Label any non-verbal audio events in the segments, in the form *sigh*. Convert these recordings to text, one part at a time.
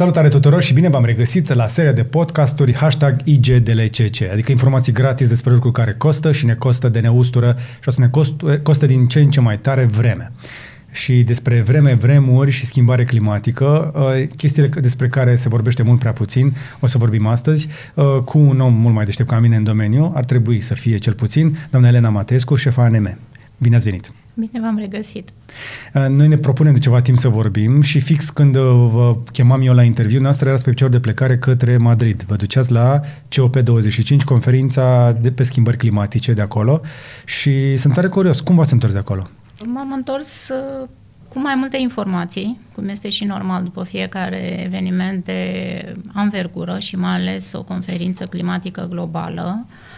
Salutare tuturor și bine v-am regăsit la seria de podcasturi hashtag IGDLCC, adică informații gratis despre lucruri care costă și ne costă de neustură și o să ne coste, costă din ce în ce mai tare vreme. Și despre vreme, vremuri și schimbare climatică, uh, chestiile despre care se vorbește mult prea puțin, o să vorbim astăzi uh, cu un om mult mai deștept ca mine în domeniu, ar trebui să fie cel puțin, doamna Elena Matescu, șefa ANM. Bine ați venit! Bine v-am regăsit. Uh, noi ne propunem de ceva timp să vorbim și fix când uh, vă chemam eu la interviu, noastră erați pe picior de plecare către Madrid. Vă duceați la COP25, conferința de pe schimbări climatice de acolo și sunt tare curios. Cum v-ați întors de acolo? M-am întors uh, cu mai multe informații, cum este și normal după fiecare eveniment de anvergură și mai ales o conferință climatică globală. Uh, Uh,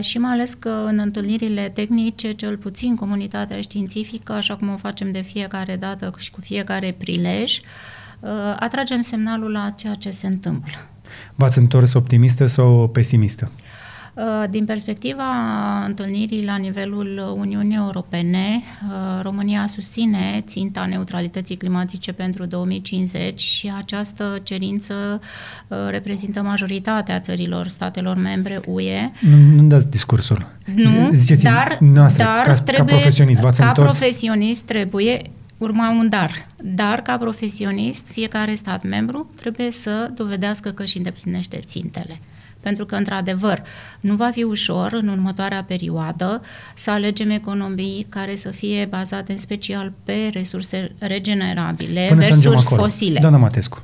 și mai ales că în întâlnirile tehnice, cel puțin comunitatea științifică, așa cum o facem de fiecare dată și cu fiecare prilej, uh, atragem semnalul la ceea ce se întâmplă. V-ați întors optimistă sau pesimistă? Uh, din perspectiva întâlnirii la nivelul Uniunii Europene, uh, România susține ținta neutralității climatice pentru 2050 și această cerință uh, reprezintă majoritatea țărilor statelor membre UE. Nu, nu dați discursul. Nu, Ziceți dar, noastră, dar ca, trebuie, ca profesionist, v-ați ca întors? profesionist trebuie urma un dar. Dar, ca profesionist, fiecare stat membru trebuie să dovedească că își îndeplinește țintele pentru că, într-adevăr, nu va fi ușor în următoarea perioadă să alegem economii care să fie bazate în special pe resurse regenerabile Până versus fosile. Doamna Matescu,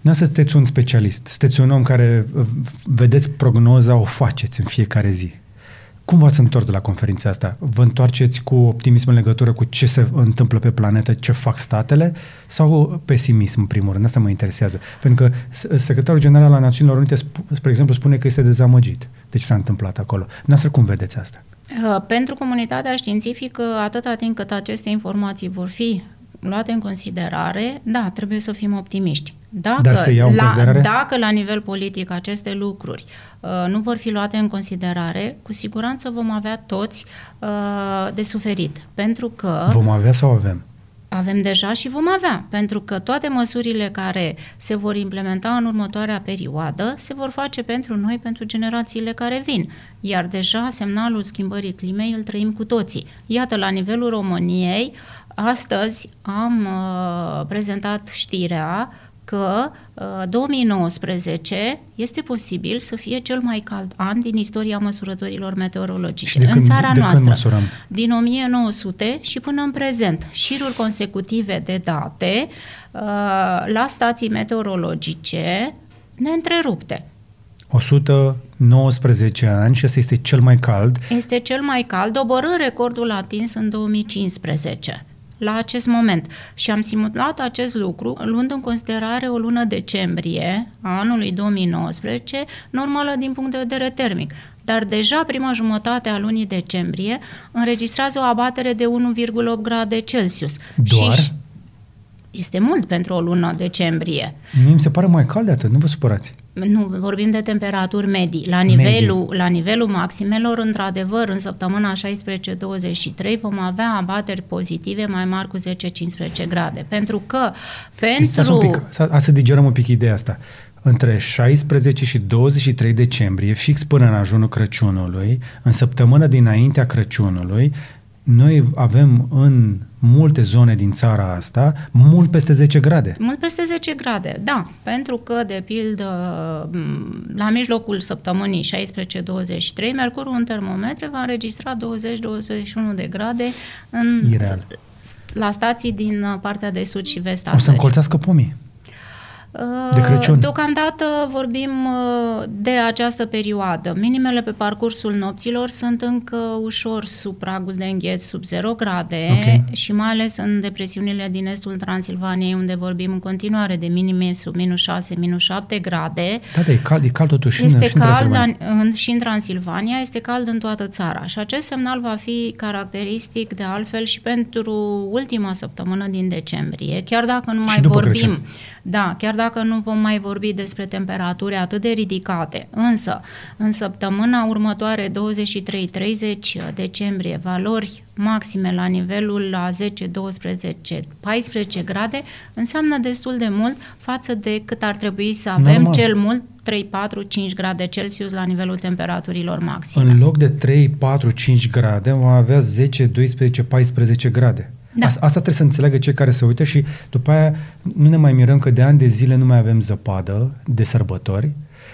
nu să sunteți un specialist, sunteți un om care uh, vedeți prognoza, o faceți în fiecare zi. Cum v-ați întors de la conferința asta? Vă întoarceți cu optimism în legătură cu ce se întâmplă pe planetă, ce fac statele sau pesimism în primul rând? Asta mă interesează. Pentru că secretarul general al Națiunilor Unite, spre exemplu, spune că este dezamăgit de ce s-a întâmplat acolo. Noastră cum vedeți asta? Uh, pentru comunitatea științifică, atâta timp cât aceste informații vor fi luate în considerare, da, trebuie să fim optimiști. Dacă, Dar se iau în la, considerare? dacă la nivel politic aceste lucruri uh, nu vor fi luate în considerare, cu siguranță vom avea toți uh, de suferit. Pentru că... Vom avea sau avem? Avem deja și vom avea, pentru că toate măsurile care se vor implementa în următoarea perioadă se vor face pentru noi, pentru generațiile care vin. Iar deja semnalul schimbării climei îl trăim cu toții. Iată, la nivelul României, astăzi am uh, prezentat știrea că uh, 2019 este posibil să fie cel mai cald an din istoria măsurătorilor meteorologice de când, în țara de noastră. Când din 1900 și până în prezent. Șiruri consecutive de date uh, la stații meteorologice neîntrerupte. 119 ani și ăsta este cel mai cald. Este cel mai cald, doborând recordul atins în 2015 la acest moment. Și am simulat acest lucru luând în considerare o lună decembrie a anului 2019, normală din punct de vedere termic. Dar deja prima jumătate a lunii decembrie înregistrează o abatere de 1,8 grade Celsius. Doar? Și este mult pentru o lună decembrie. Mie mi se pare mai cald de atât, nu vă supărați. Nu, vorbim de temperaturi medii. La nivelul, medii. la nivelul maximelor, într-adevăr, în săptămâna 16-23 vom avea abateri pozitive mai mari cu 10-15 grade. Pentru că pentru... un pic, să, să digerăm un pic ideea asta. Între 16 și 23 decembrie, fix până în ajunul Crăciunului, în săptămâna dinaintea Crăciunului, noi avem în multe zone din țara asta mult peste 10 grade. Mult peste 10 grade, da. Pentru că, de pildă, la mijlocul săptămânii 16-23, mercurul în termometre va înregistra 20-21 de grade în, Ireal. la stații din partea de sud și vest O să încolțească pomii. De Crăciun. Deocamdată vorbim uh, de această perioadă. Minimele pe parcursul nopților sunt încă ușor sub pragul de îngheț, sub 0 grade okay. și mai ales în depresiunile din estul Transilvaniei, unde vorbim în continuare de minime sub minus 6, minus 7 grade. Da, da, e cald, e cald totuși este și în, cald în, în, și în Transilvania, este cald în toată țara și acest semnal va fi caracteristic de altfel și pentru ultima săptămână din decembrie, chiar dacă nu mai vorbim, Crăciun. da, chiar dacă nu vom mai vorbi despre temperaturi atât de ridicate. Însă, în săptămâna următoare, 23-30 decembrie, valori maxime la nivelul la 10, 12, 14 grade, înseamnă destul de mult față de cât ar trebui să avem Normal. cel mult 3, 4, 5 grade Celsius la nivelul temperaturilor maxime. În loc de 3, 4, 5 grade, vom avea 10, 12, 14 grade. Da. Asta, asta trebuie să înțeleagă cei care se uită și după aia nu ne mai mirăm că de ani de zile nu mai avem zăpadă de sărbători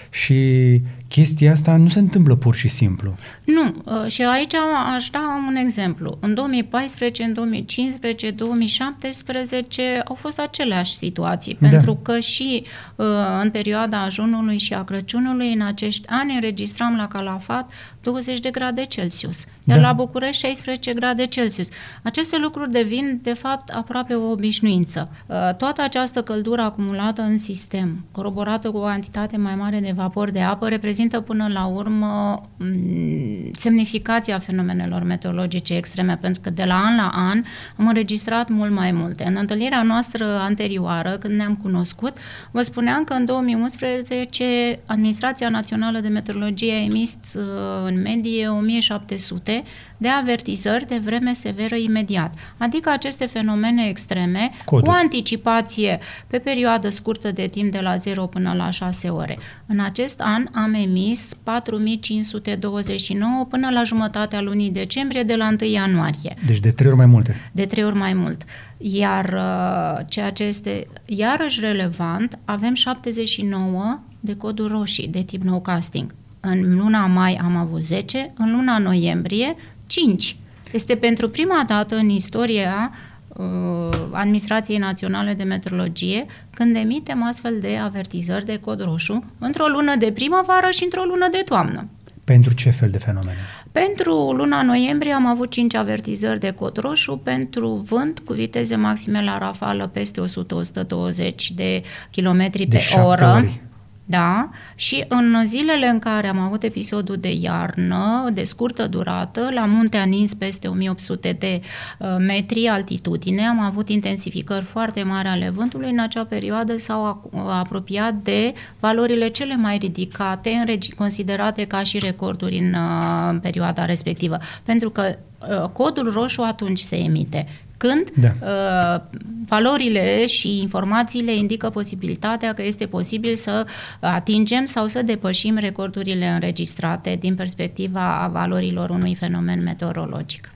și chestia asta nu se întâmplă pur și simplu. Nu, uh, și aici aș da un exemplu. În 2014, în 2015, 2017 au fost aceleași situații, da. pentru că și uh, în perioada ajunului și a Crăciunului, în acești ani, înregistram la Calafat 20 de grade Celsius, iar da. la București 16 grade Celsius. Aceste lucruri devin, de fapt, aproape o obișnuință. Uh, toată această căldură acumulată în sistem, coroborată cu o cantitate mai mare de vapor de apă, reprezintă reprezintă până la urmă mm, semnificația fenomenelor meteorologice extreme, pentru că de la an la an am înregistrat mult mai multe. În întâlnirea noastră anterioară, când ne-am cunoscut, vă spuneam că în 2011 Administrația Națională de Meteorologie a emis uh, în medie 1700 de avertizări de vreme severă imediat, adică aceste fenomene extreme Coduri. cu anticipație pe perioadă scurtă de timp de la 0 până la 6 ore. În acest an am emis 4529 până la jumătatea lunii decembrie de la 1 ianuarie. Deci de trei ori mai multe. De trei ori mai mult. Iar uh, ceea ce este iarăși relevant, avem 79 de coduri roșii de tip no casting. În luna mai am avut 10, în luna noiembrie 5. Este pentru prima dată în istoria uh, Administrației Naționale de Meteorologie când emitem astfel de avertizări de cod roșu într-o lună de primăvară și într-o lună de toamnă. Pentru ce fel de fenomene? Pentru luna noiembrie am avut 5 avertizări de cod roșu pentru vânt cu viteze maxime la rafală peste 100-120 de km pe oră. Ori. Da? Și în zilele în care am avut episodul de iarnă, de scurtă durată, la munte Anins peste 1800 de uh, metri altitudine, am avut intensificări foarte mari ale vântului. În acea perioadă s-au apropiat de valorile cele mai ridicate, considerate ca și recorduri în uh, perioada respectivă. Pentru că uh, codul roșu atunci se emite când da. uh, valorile și informațiile indică posibilitatea că este posibil să atingem sau să depășim recordurile înregistrate din perspectiva valorilor unui fenomen meteorologic.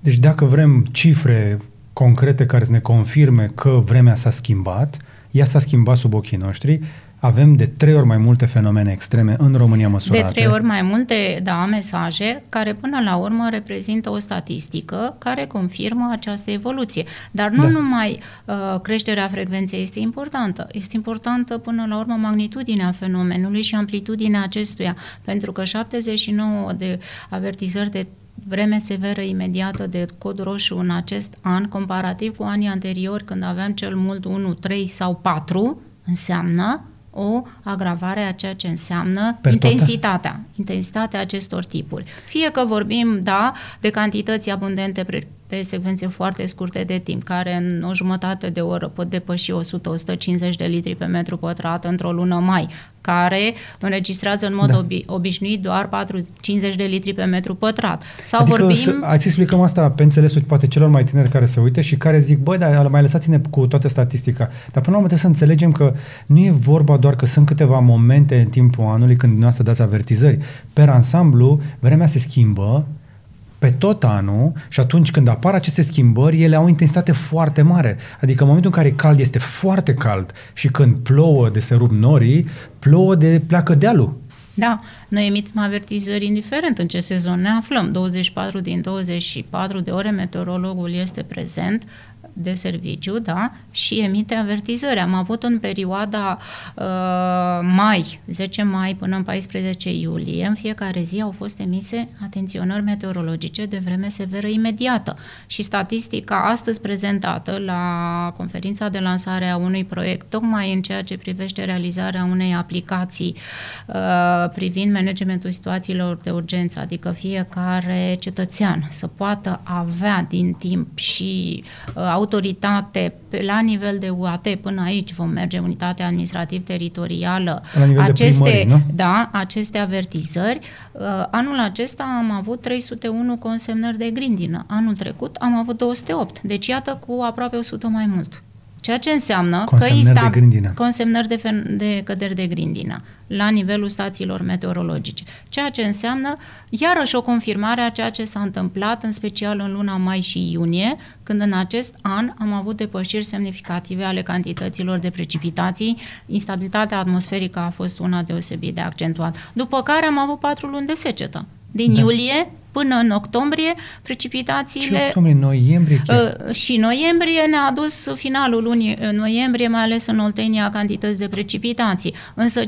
Deci dacă vrem cifre concrete care să ne confirme că vremea s-a schimbat, ea s-a schimbat sub ochii noștri, avem de trei ori mai multe fenomene extreme în România măsurate. De trei ori mai multe, da, mesaje care până la urmă reprezintă o statistică care confirmă această evoluție. Dar nu da. numai uh, creșterea frecvenței este importantă, este importantă până la urmă magnitudinea fenomenului și amplitudinea acestuia, pentru că 79 de avertizări de vreme severă imediată de cod roșu în acest an, comparativ cu anii anteriori când aveam cel mult 1, 3 sau 4, înseamnă o agravare a ceea ce înseamnă per intensitatea, total. intensitatea acestor tipuri. Fie că vorbim, da, de cantități abundente pe secvențe foarte scurte de timp, care în o jumătate de oră pot depăși 100-150 de litri pe metru pătrat într-o lună mai, care înregistrează în mod da. obi- obișnuit doar 4-50 de litri pe metru pătrat. Sau adică vorbim... Să, ați explicăm asta pe înțelesul poate celor mai tineri care se uită și care zic, băi, dar mai lăsați-ne cu toată statistica. Dar până la urmă trebuie să înțelegem că nu e vorba doar că sunt câteva momente în timpul anului când dumneavoastră dați avertizări. Per ansamblu, vremea se schimbă, pe tot anul și atunci când apar aceste schimbări, ele au o intensitate foarte mare. Adică în momentul în care cald este foarte cald și când plouă de se rup norii, plouă de pleacă dealul. Da, noi emitem avertizări indiferent în ce sezon ne aflăm. 24 din 24 de ore meteorologul este prezent de serviciu, da, și emite avertizări. Am avut în perioada uh, mai, 10 mai până în 14 iulie, în fiecare zi au fost emise atenționări meteorologice de vreme severă imediată. Și statistica astăzi prezentată la conferința de lansare a unui proiect, tocmai în ceea ce privește realizarea unei aplicații uh, privind managementul situațiilor de urgență, adică fiecare cetățean să poată avea din timp și uh, autoritate pe, la nivel de UAT, până aici vom merge, unitatea administrativ-teritorială, La nivel de aceste, primării, nu? da, aceste avertizări. Uh, Anul acesta am avut 301 consemnări de grindină. Anul trecut am avut 208. Deci iată cu aproape 100 mai mult. Ceea ce înseamnă Consemnări că de insta- grindină. consemnări de, fen- de căderi de grindină la nivelul stațiilor meteorologice. Ceea ce înseamnă iarăși o confirmare a ceea ce s-a întâmplat, în special în luna mai și iunie, când în acest an am avut depășiri semnificative ale cantităților de precipitații. Instabilitatea atmosferică a fost una deosebit de accentuată. După care am avut patru luni de secetă. Din Da. iulie până în octombrie, Și precipitațiile octombrie, noiembrie chiar. Uh, și noiembrie ne-a adus finalul lunii uh, noiembrie, mai ales în Oltenia, cantități de precipitații. Însă 5,4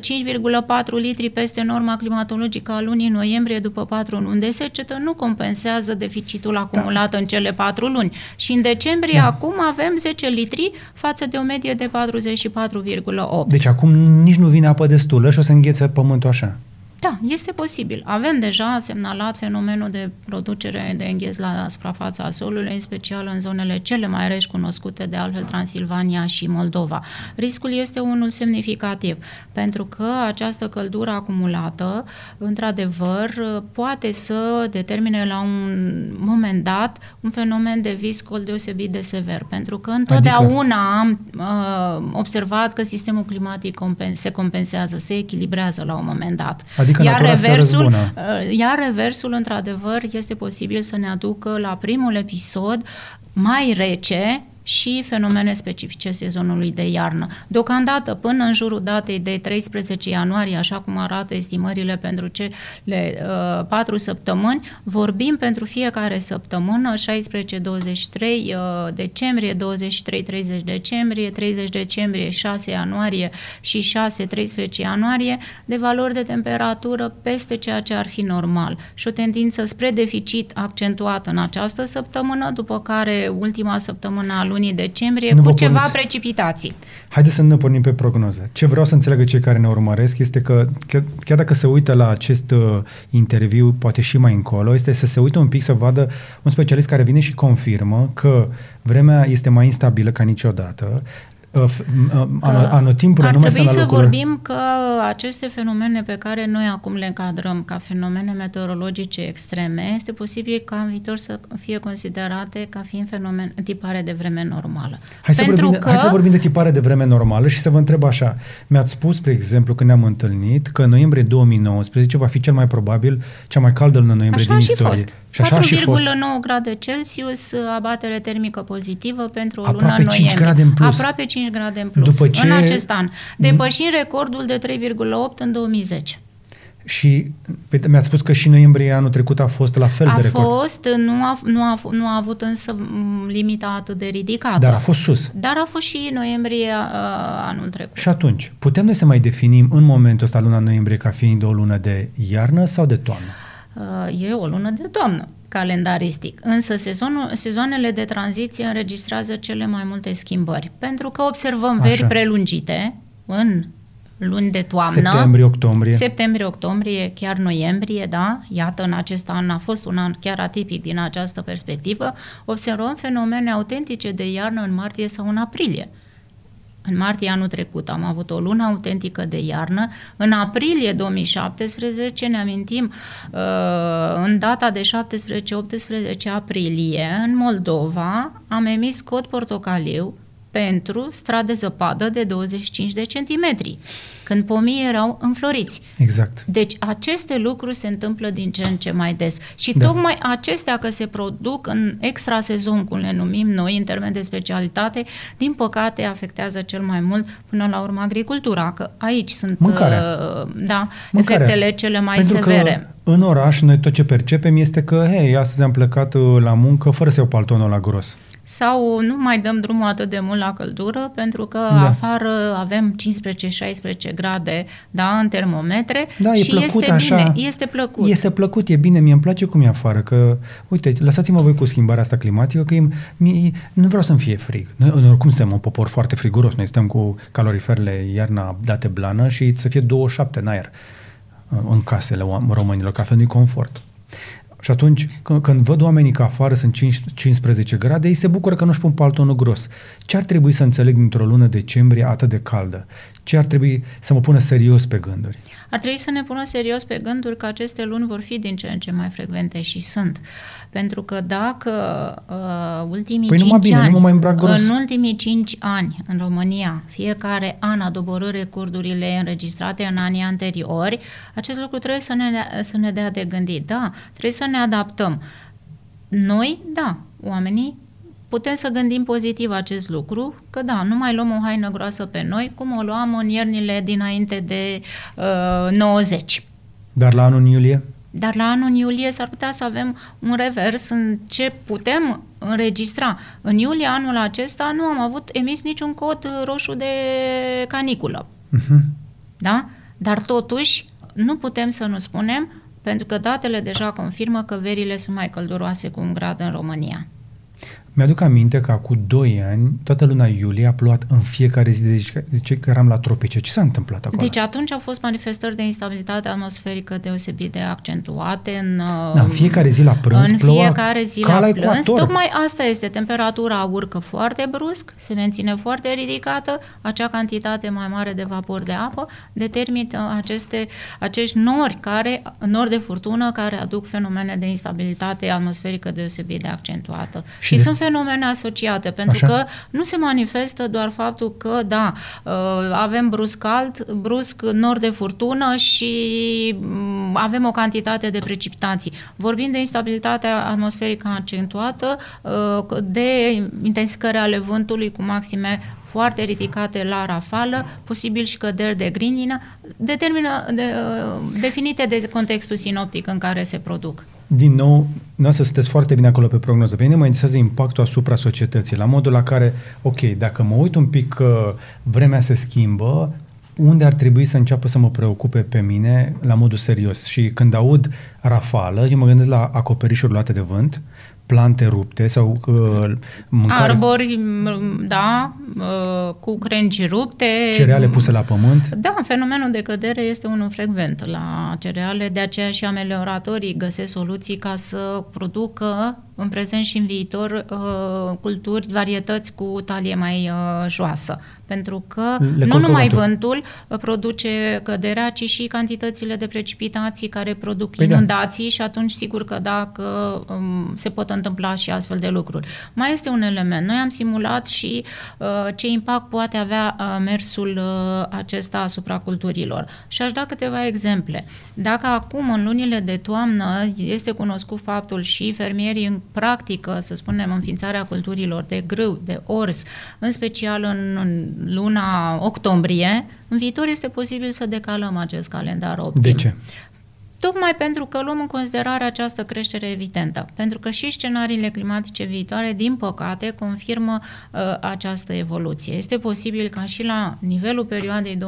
litri peste norma climatologică a lunii noiembrie după 4 luni de secetă nu compensează deficitul acumulat în cele 4 luni. Și în decembrie Da. acum avem 10 litri față de o medie de 44,8. Deci acum nici nu vine apă destulă și o să înghețe pământul așa. Da, este posibil. Avem deja semnalat fenomenul de producere de îngheț la suprafața solului, în special în zonele cele mai reci cunoscute, de altfel Transilvania și Moldova. Riscul este unul semnificativ, pentru că această căldură acumulată, într-adevăr, poate să determine la un moment dat un fenomen de viscol deosebit de sever, pentru că întotdeauna am uh, observat că sistemul climatic compen- se compensează, se echilibrează la un moment dat. Adică iar natura se reversul, răzbună. uh, iar reversul, într-adevăr, este posibil să ne aducă la primul episod mai rece și fenomene specifice sezonului de iarnă. Deocamdată, până în jurul datei de 13 ianuarie, așa cum arată estimările pentru cele uh, patru săptămâni, vorbim pentru fiecare săptămână, 16-23 uh, decembrie, 23-30 decembrie, 30 decembrie, 6 ianuarie și 6-13 ianuarie, de valori de temperatură peste ceea ce ar fi normal și o tendință spre deficit accentuată în această săptămână, după care ultima săptămână a lunii decembrie Nu cu vă ceva puneți- precipitații. Haideți să nu ne pornim pe prognoză. Ce vreau să înțeleagă cei care ne urmăresc este că, chiar, chiar dacă se uită la acest uh, interviu, poate și mai încolo, este să se uită un pic să vadă un specialist care vine și confirmă că vremea este mai instabilă ca niciodată, uh, f- uh, ano- anotimpurile Ar nu mai trebui sunt la să locul... vorbim că aceste fenomene pe care noi acum le încadrăm ca fenomene meteorologice extreme, este posibil ca în viitor să fie considerate ca fiind fenomen, tipare de vreme normală. Hai să, Pentru vorbim, că de, hai să vorbim de tipare de vreme normală și să vă întreb așa. Mi-ați spus, spre exemplu, când ne-am întâlnit, că în noiembrie 2019 va fi cel mai probabil cea mai caldă lună noiembrie Așa a din și istorie. fost. Și așa a și 4,9 fost. grade Celsius, abatere termică pozitivă pentru o Aproape lună în 5 noiembrie. grade în plus. Aproape 5 grade în plus După ce- în acest an, depășind recordul de 3,8 în 2010. Și pe- mi-ați spus că și noiembrie anul trecut a fost la fel A de record. fost, nu a, nu, a, f- nu a avut însă m, limita atât de ridicată. Dar a fost sus. Dar a fost și noiembrie uh, anul trecut. Și atunci, putem noi să mai definim în momentul ăsta luna noiembrie ca fiind o lună de iarnă sau de toamnă? Uh, e o lună de toamnă calendaristic. Însă sezonul, sezoanele de tranziție înregistrează cele mai multe schimbări. Pentru că observăm veri Așa. prelungite în luni de toamnă. Septembrie, octombrie. Septembrie, octombrie, chiar noiembrie, da? Iată, în acest an a fost un an chiar atipic din această perspectivă. Observăm fenomene autentice de iarnă în martie sau în aprilie. În martie anul trecut am avut o lună autentică de iarnă. În aprilie 2017, ne amintim, uh, în data de 17-18 aprilie, în Moldova, am emis cod portocaliu pentru strat de zăpadă de 25 de centimetri, când pomii erau înfloriți. Exact. Deci aceste lucruri se întâmplă din ce în ce mai des. Și Da. da. tocmai acestea că se produc în extrasezon, cum le numim noi, în termen de specialitate, din păcate afectează cel mai mult până la urmă agricultura, că aici sunt Mâncarea. uh, da, Mâncarea. efectele cele mai Pentru severe. că în oraș noi tot ce percepem este că, hei, astăzi am plecat uh, la muncă fără să iau paltonul la gros. Sau nu mai dăm drumul atât de mult la căldură, pentru că Da. da. afară avem 15-16 grade da, în termometre Da, e și plăcut este așa. bine, este plăcut. Este plăcut, e bine, mie îmi place cum e afară, că, uite, lăsați-mă voi cu schimbarea asta climatică, că e, mie, nu vreau să-mi fie frig. Noi, noi oricum suntem un popor foarte friguros, noi stăm cu caloriferele iarna date blană și să fie 27 în aer uh, în casele oam- românilor, ca fel nu confort. Și atunci, când, când văd oamenii că afară sunt 5, 15 grade, ei se bucură că nu-și pun paltonul gros. Ce ar trebui să înțeleg dintr-o lună decembrie atât de caldă? Ce ar trebui să mă pună serios pe gânduri? Ar trebui să ne pună serios pe gânduri că aceste luni vor fi din ce în ce mai frecvente și sunt. Pentru că dacă uh, ultimii păi 5 bine, ani, nu mă mai gros. în ultimii 5 ani în România, fiecare an a doborât recordurile înregistrate în anii anteriori, acest lucru trebuie să ne, dea, să ne dea de gândit. Da, trebuie să ne adaptăm. Noi, da, oamenii putem să gândim pozitiv acest lucru, că da, nu mai luăm o haină groasă pe noi, cum o luam în iernile dinainte de uh, 90. Dar la anul iulie? Dar la anul iulie s-ar putea să avem un revers în ce putem înregistra. În iulie anul acesta nu am avut emis niciun cod roșu de caniculă. Uh-huh. Da? Dar totuși nu putem să nu spunem, pentru că datele deja confirmă că verile sunt mai călduroase cu un grad în România. Mi-aduc aminte că acum 2 ani, toată luna iulie a plouat în fiecare zi, deci zice că eram la tropice. Ce s-a întâmplat acolo? Deci atunci au fost manifestări de instabilitate atmosferică deosebit de accentuate. În, da, în fiecare zi la prânz În ploua fiecare zi la, la prânz. Tocmai asta este. Temperatura urcă foarte brusc, se menține foarte ridicată, acea cantitate mai mare de vapor de apă determină aceste, acești nori, care, nori de furtună care aduc fenomene de instabilitate atmosferică deosebit de accentuată. Și, și de... sunt fenomene asociate, pentru Așa. că nu se manifestă doar faptul că, da, uh, avem brusc cald, brusc nord de furtună și mm, avem o cantitate de precipitații. Vorbim de instabilitatea atmosferică accentuată, uh, de intensificări ale vântului cu maxime foarte ridicate la rafală, posibil și căderi de grindină, determină, de, uh, definite de contextul sinoptic în care se produc. Din nou, să sunteți foarte bine acolo pe prognoză. Pe mine mă interesează impactul asupra societății, la modul la care, ok, dacă mă uit un pic că vremea se schimbă, unde ar trebui să înceapă să mă preocupe pe mine la modul serios. Și când aud rafală, eu mă gândesc la acoperișuri luate de vânt, plante rupte sau uh, mâncare... Arbori, da, uh, cu crengi rupte. Cereale puse la pământ. Da, fenomenul de cădere este unul frecvent la cereale, de aceea și amelioratorii găsesc soluții ca să producă în prezent și în viitor uh, culturi, varietăți cu talie mai uh, joasă. Pentru că Le nu numai vântul uh, produce căderea, ci și cantitățile de precipitații care produc păi da. inundații da. și atunci sigur că dacă um, se pot întâmpla și astfel de lucruri. Mai este un element. Noi am simulat și uh, ce impact poate avea uh, mersul uh, acesta asupra culturilor. Și aș da câteva exemple. Dacă acum, în lunile de toamnă, este cunoscut faptul și fermierii în practică, să spunem, înființarea culturilor de grâu, de ors, în special în, în luna octombrie, în viitor este posibil să decalăm acest calendar optim. De ce? Tocmai pentru că luăm în considerare această creștere evidentă. Pentru că și scenariile climatice viitoare, din păcate, confirmă uh, această evoluție. Este posibil ca și la nivelul perioadei 2021-2050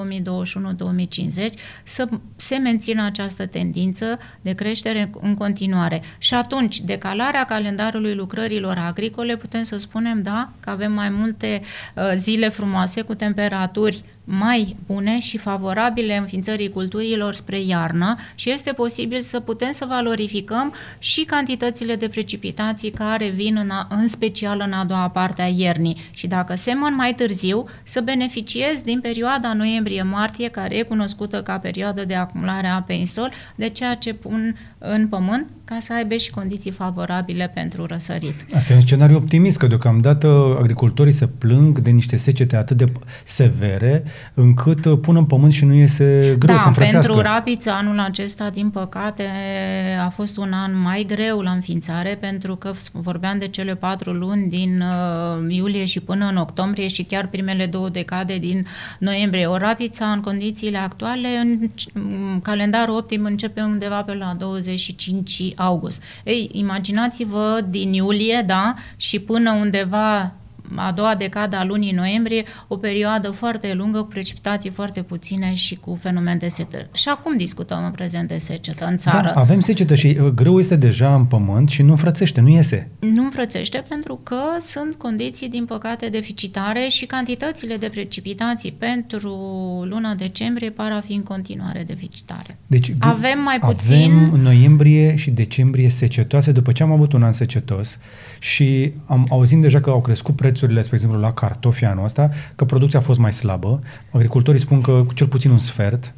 să se mențină această tendință de creștere în continuare. Și atunci, decalarea calendarului lucrărilor agricole, putem să spunem, da, că avem mai multe uh, zile frumoase cu temperaturi mai bune și favorabile înființării culturilor spre iarnă și este posibil să putem să valorificăm și cantitățile de precipitații care vin în, a, în special în a doua parte a iernii. Și dacă semăn mai târziu să beneficiez din perioada noiembrie-martie care e cunoscută ca perioadă de acumulare a apei în sol de ceea ce pun în pământ ca să aibă și condiții favorabile pentru răsărit. Asta e un scenariu optimist, că deocamdată agricultorii se plâng de niște secete atât de severe, încât pun în pământ și nu iese greu da, să pentru rapiță anul acesta, din păcate, a fost un an mai greu la înființare, pentru că vorbeam de cele patru luni din uh, iulie și până în octombrie și chiar primele două decade din noiembrie. O rapiță în condițiile actuale, în calendarul optim începe undeva pe la 25 august. Ei, imaginați-vă din iulie, da, și până undeva a doua decadă a lunii noiembrie, o perioadă foarte lungă, cu precipitații foarte puține și cu fenomen de secetă. Și acum discutăm în prezent de secetă în țară. Da, avem secetă și uh, grâu este deja în pământ și nu înfrățește, nu iese. Nu înfrățește pentru că sunt condiții, din păcate, deficitare și cantitățile de precipitații pentru luna decembrie par a fi în continuare deficitare. Deci, avem mai puțin... Avem noiembrie și decembrie secetoase după ce am avut un an secetos și am auzit deja că au crescut prețurile, spre exemplu, la cartofi anul ăsta, că producția a fost mai slabă. Agricultorii spun că cu cel puțin un sfert,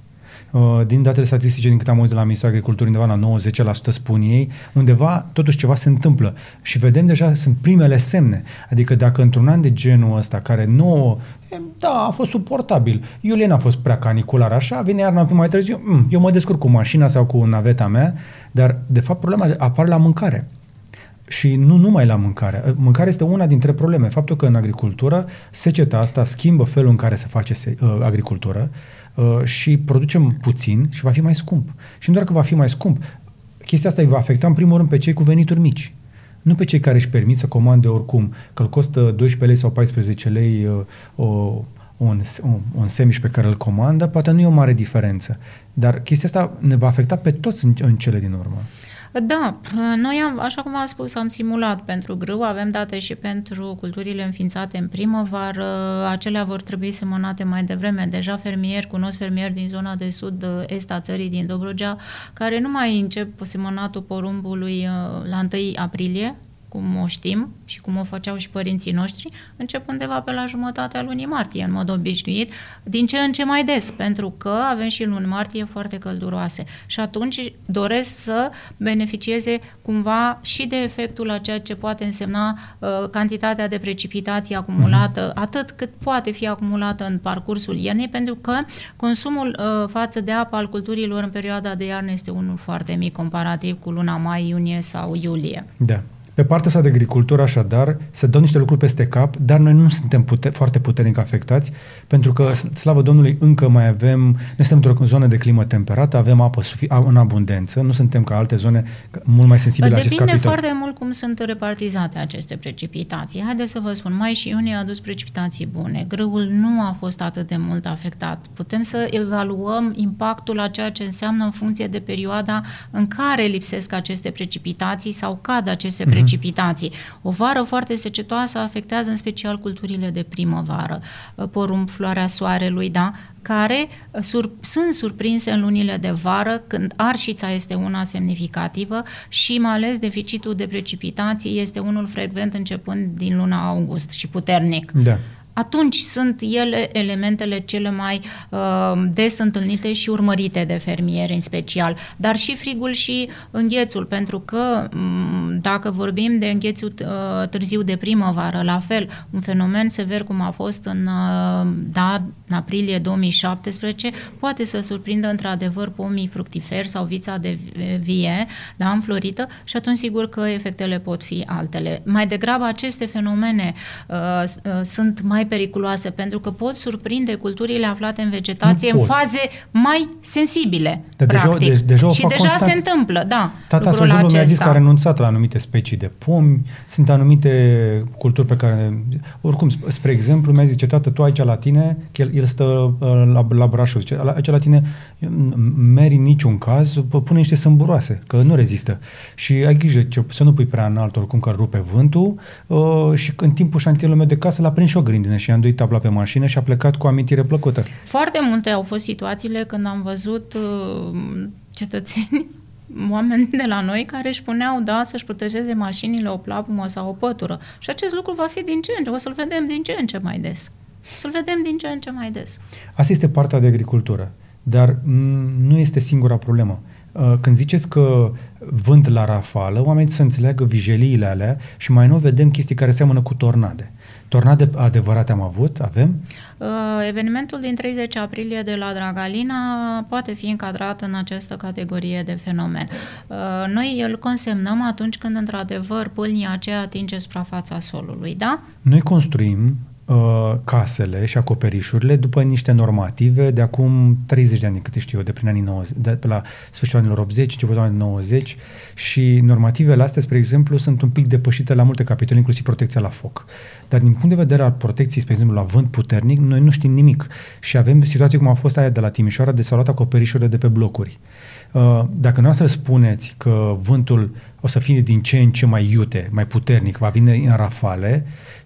uh, din datele statistice, din câte am auzit de la Ministerul Agriculturii, undeva la 90% spun ei, undeva totuși ceva se întâmplă. Și vedem deja, sunt primele semne. Adică dacă într-un an de genul ăsta, care nu da, a fost suportabil. Iulie n-a fost prea canicular așa, vine iarna mai târziu, mm, eu mă descurc cu mașina sau cu naveta mea, dar de fapt problema apare la mâncare. Și nu numai la mâncare. Mâncarea este una dintre probleme. Faptul că în agricultură seceta asta schimbă felul în care se face se, uh, agricultură uh, și producem puțin și va fi mai scump. Și nu doar că va fi mai scump, chestia asta îi va afecta în primul rând pe cei cu venituri mici. Nu pe cei care își permit să comande oricum, că îl costă 12 lei sau 14 lei uh, o, un, un, un semiș pe care îl comandă, poate nu e o mare diferență. Dar chestia asta ne va afecta pe toți în, în cele din urmă. Da, noi am, așa cum am spus, am simulat pentru grâu, avem date și pentru culturile înființate în primăvară, acelea vor trebui semănate mai devreme. Deja fermieri, cunosc fermieri din zona de sud-est a țării, din Dobrogea, care nu mai încep semănatul porumbului uh, la 1 aprilie, cum o știm și cum o făceau și părinții noștri, încep undeva pe la jumătatea lunii martie, în mod obișnuit, din ce în ce mai des, pentru că avem și luni martie foarte călduroase. Și atunci doresc să beneficieze cumva și de efectul a ceea ce poate însemna uh, cantitatea de precipitații acumulată, uh-huh. atât cât poate fi acumulată în parcursul iernii, pentru că consumul uh, față de apă al culturilor în perioada de iarnă este unul foarte mic comparativ cu luna mai, iunie sau iulie. Da. Pe partea asta de agricultură, așadar, se dau niște lucruri peste cap, dar noi nu suntem pute- foarte puternic afectați, pentru că, slavă Domnului, încă mai avem, noi suntem într-o zonă de climă temperată, avem apă sufi- în abundență, nu suntem ca alte zone mult mai sensibile la acest capitol. Depinde foarte mult cum sunt repartizate aceste precipitații. Haideți să vă spun, mai și iunie a adus precipitații bune. Grâul nu a fost atât de mult afectat. Putem să evaluăm impactul a ceea ce înseamnă în funcție de perioada în care lipsesc aceste precipitații sau cad aceste mm-hmm precipitații. O vară foarte secetoasă afectează în special culturile de primăvară, porumb, floarea soarelui, da? care sur, sunt surprinse în lunile de vară, când arșița este una semnificativă și mai ales deficitul de precipitații este unul frecvent începând din luna august și puternic. Da atunci sunt ele elementele cele mai uh, des întâlnite și urmărite de fermieri în special, dar și frigul și înghețul, pentru că um, dacă vorbim de înghețul uh, târziu de primăvară, la fel, un fenomen sever cum a fost în, uh, da, în aprilie 2017, poate să surprindă într-adevăr pomii fructiferi sau vița de vie, da, înflorită și atunci sigur că efectele pot fi altele. Mai degrabă aceste fenomene uh, uh, sunt mai mai periculoase, pentru că pot surprinde culturile aflate în vegetație în faze mai sensibile, de practic. Deja, de, deja și deja constant. se întâmplă, da. Tata, spre exemplu, mi-a zis că a renunțat la anumite specii de pomi, sunt anumite culturi pe care... Oricum, spre exemplu, mi-a zis, tată, tu aici la tine, că el, el stă uh, la, la Brașov, zice, aici la tine meri în niciun caz, pune niște sâmburoase, că nu rezistă. Și ai grijă ce, să nu pui prea înalt, oricum că rupe vântul uh, și în timpul șantierului meu de casă l-a prins și o grindină mașină și i-am duit tabla pe mașină și a plecat cu amintire plăcută. Foarte multe au fost situațiile când am văzut uh, cetățeni *laughs* oameni de la noi care își puneau, da, să-și protejeze mașinile, o plapumă sau o pătură. Și acest lucru va fi din ce în ce, o să-l vedem din ce în ce mai des. Să-l vedem din ce în ce mai des. Asta este partea de agricultură, dar nu este singura problemă. Uh, când ziceți că vânt la rafală, oamenii să înțeleagă vijeliile alea și mai nou vedem chestii care seamănă cu tornade. Tornade adevărate am avut? Avem? Uh, evenimentul din 30 aprilie de la Dragalina poate fi încadrat în această categorie de fenomen. Uh, noi îl consemnăm atunci când într-adevăr pâlnia aceea atinge suprafața solului, da? Noi construim uh, casele și acoperișurile după niște normative de acum 30 de ani, câte știu eu, de prin anii 90, de pe la sfârșitul anilor 80, începutul anilor 90 și normativele astea, spre exemplu, sunt un pic depășite la multe capitole, inclusiv protecția la foc. Dar din punct de vedere al protecției, spre exemplu, la vânt puternic, noi nu știm nimic. Și avem situații cum a fost aia de la Timișoara, de s-au luat acoperișurile de pe blocuri. Uh, dacă nu să spuneți că vântul o să fie din ce în ce mai iute, mai puternic, va vine în rafale, Uh,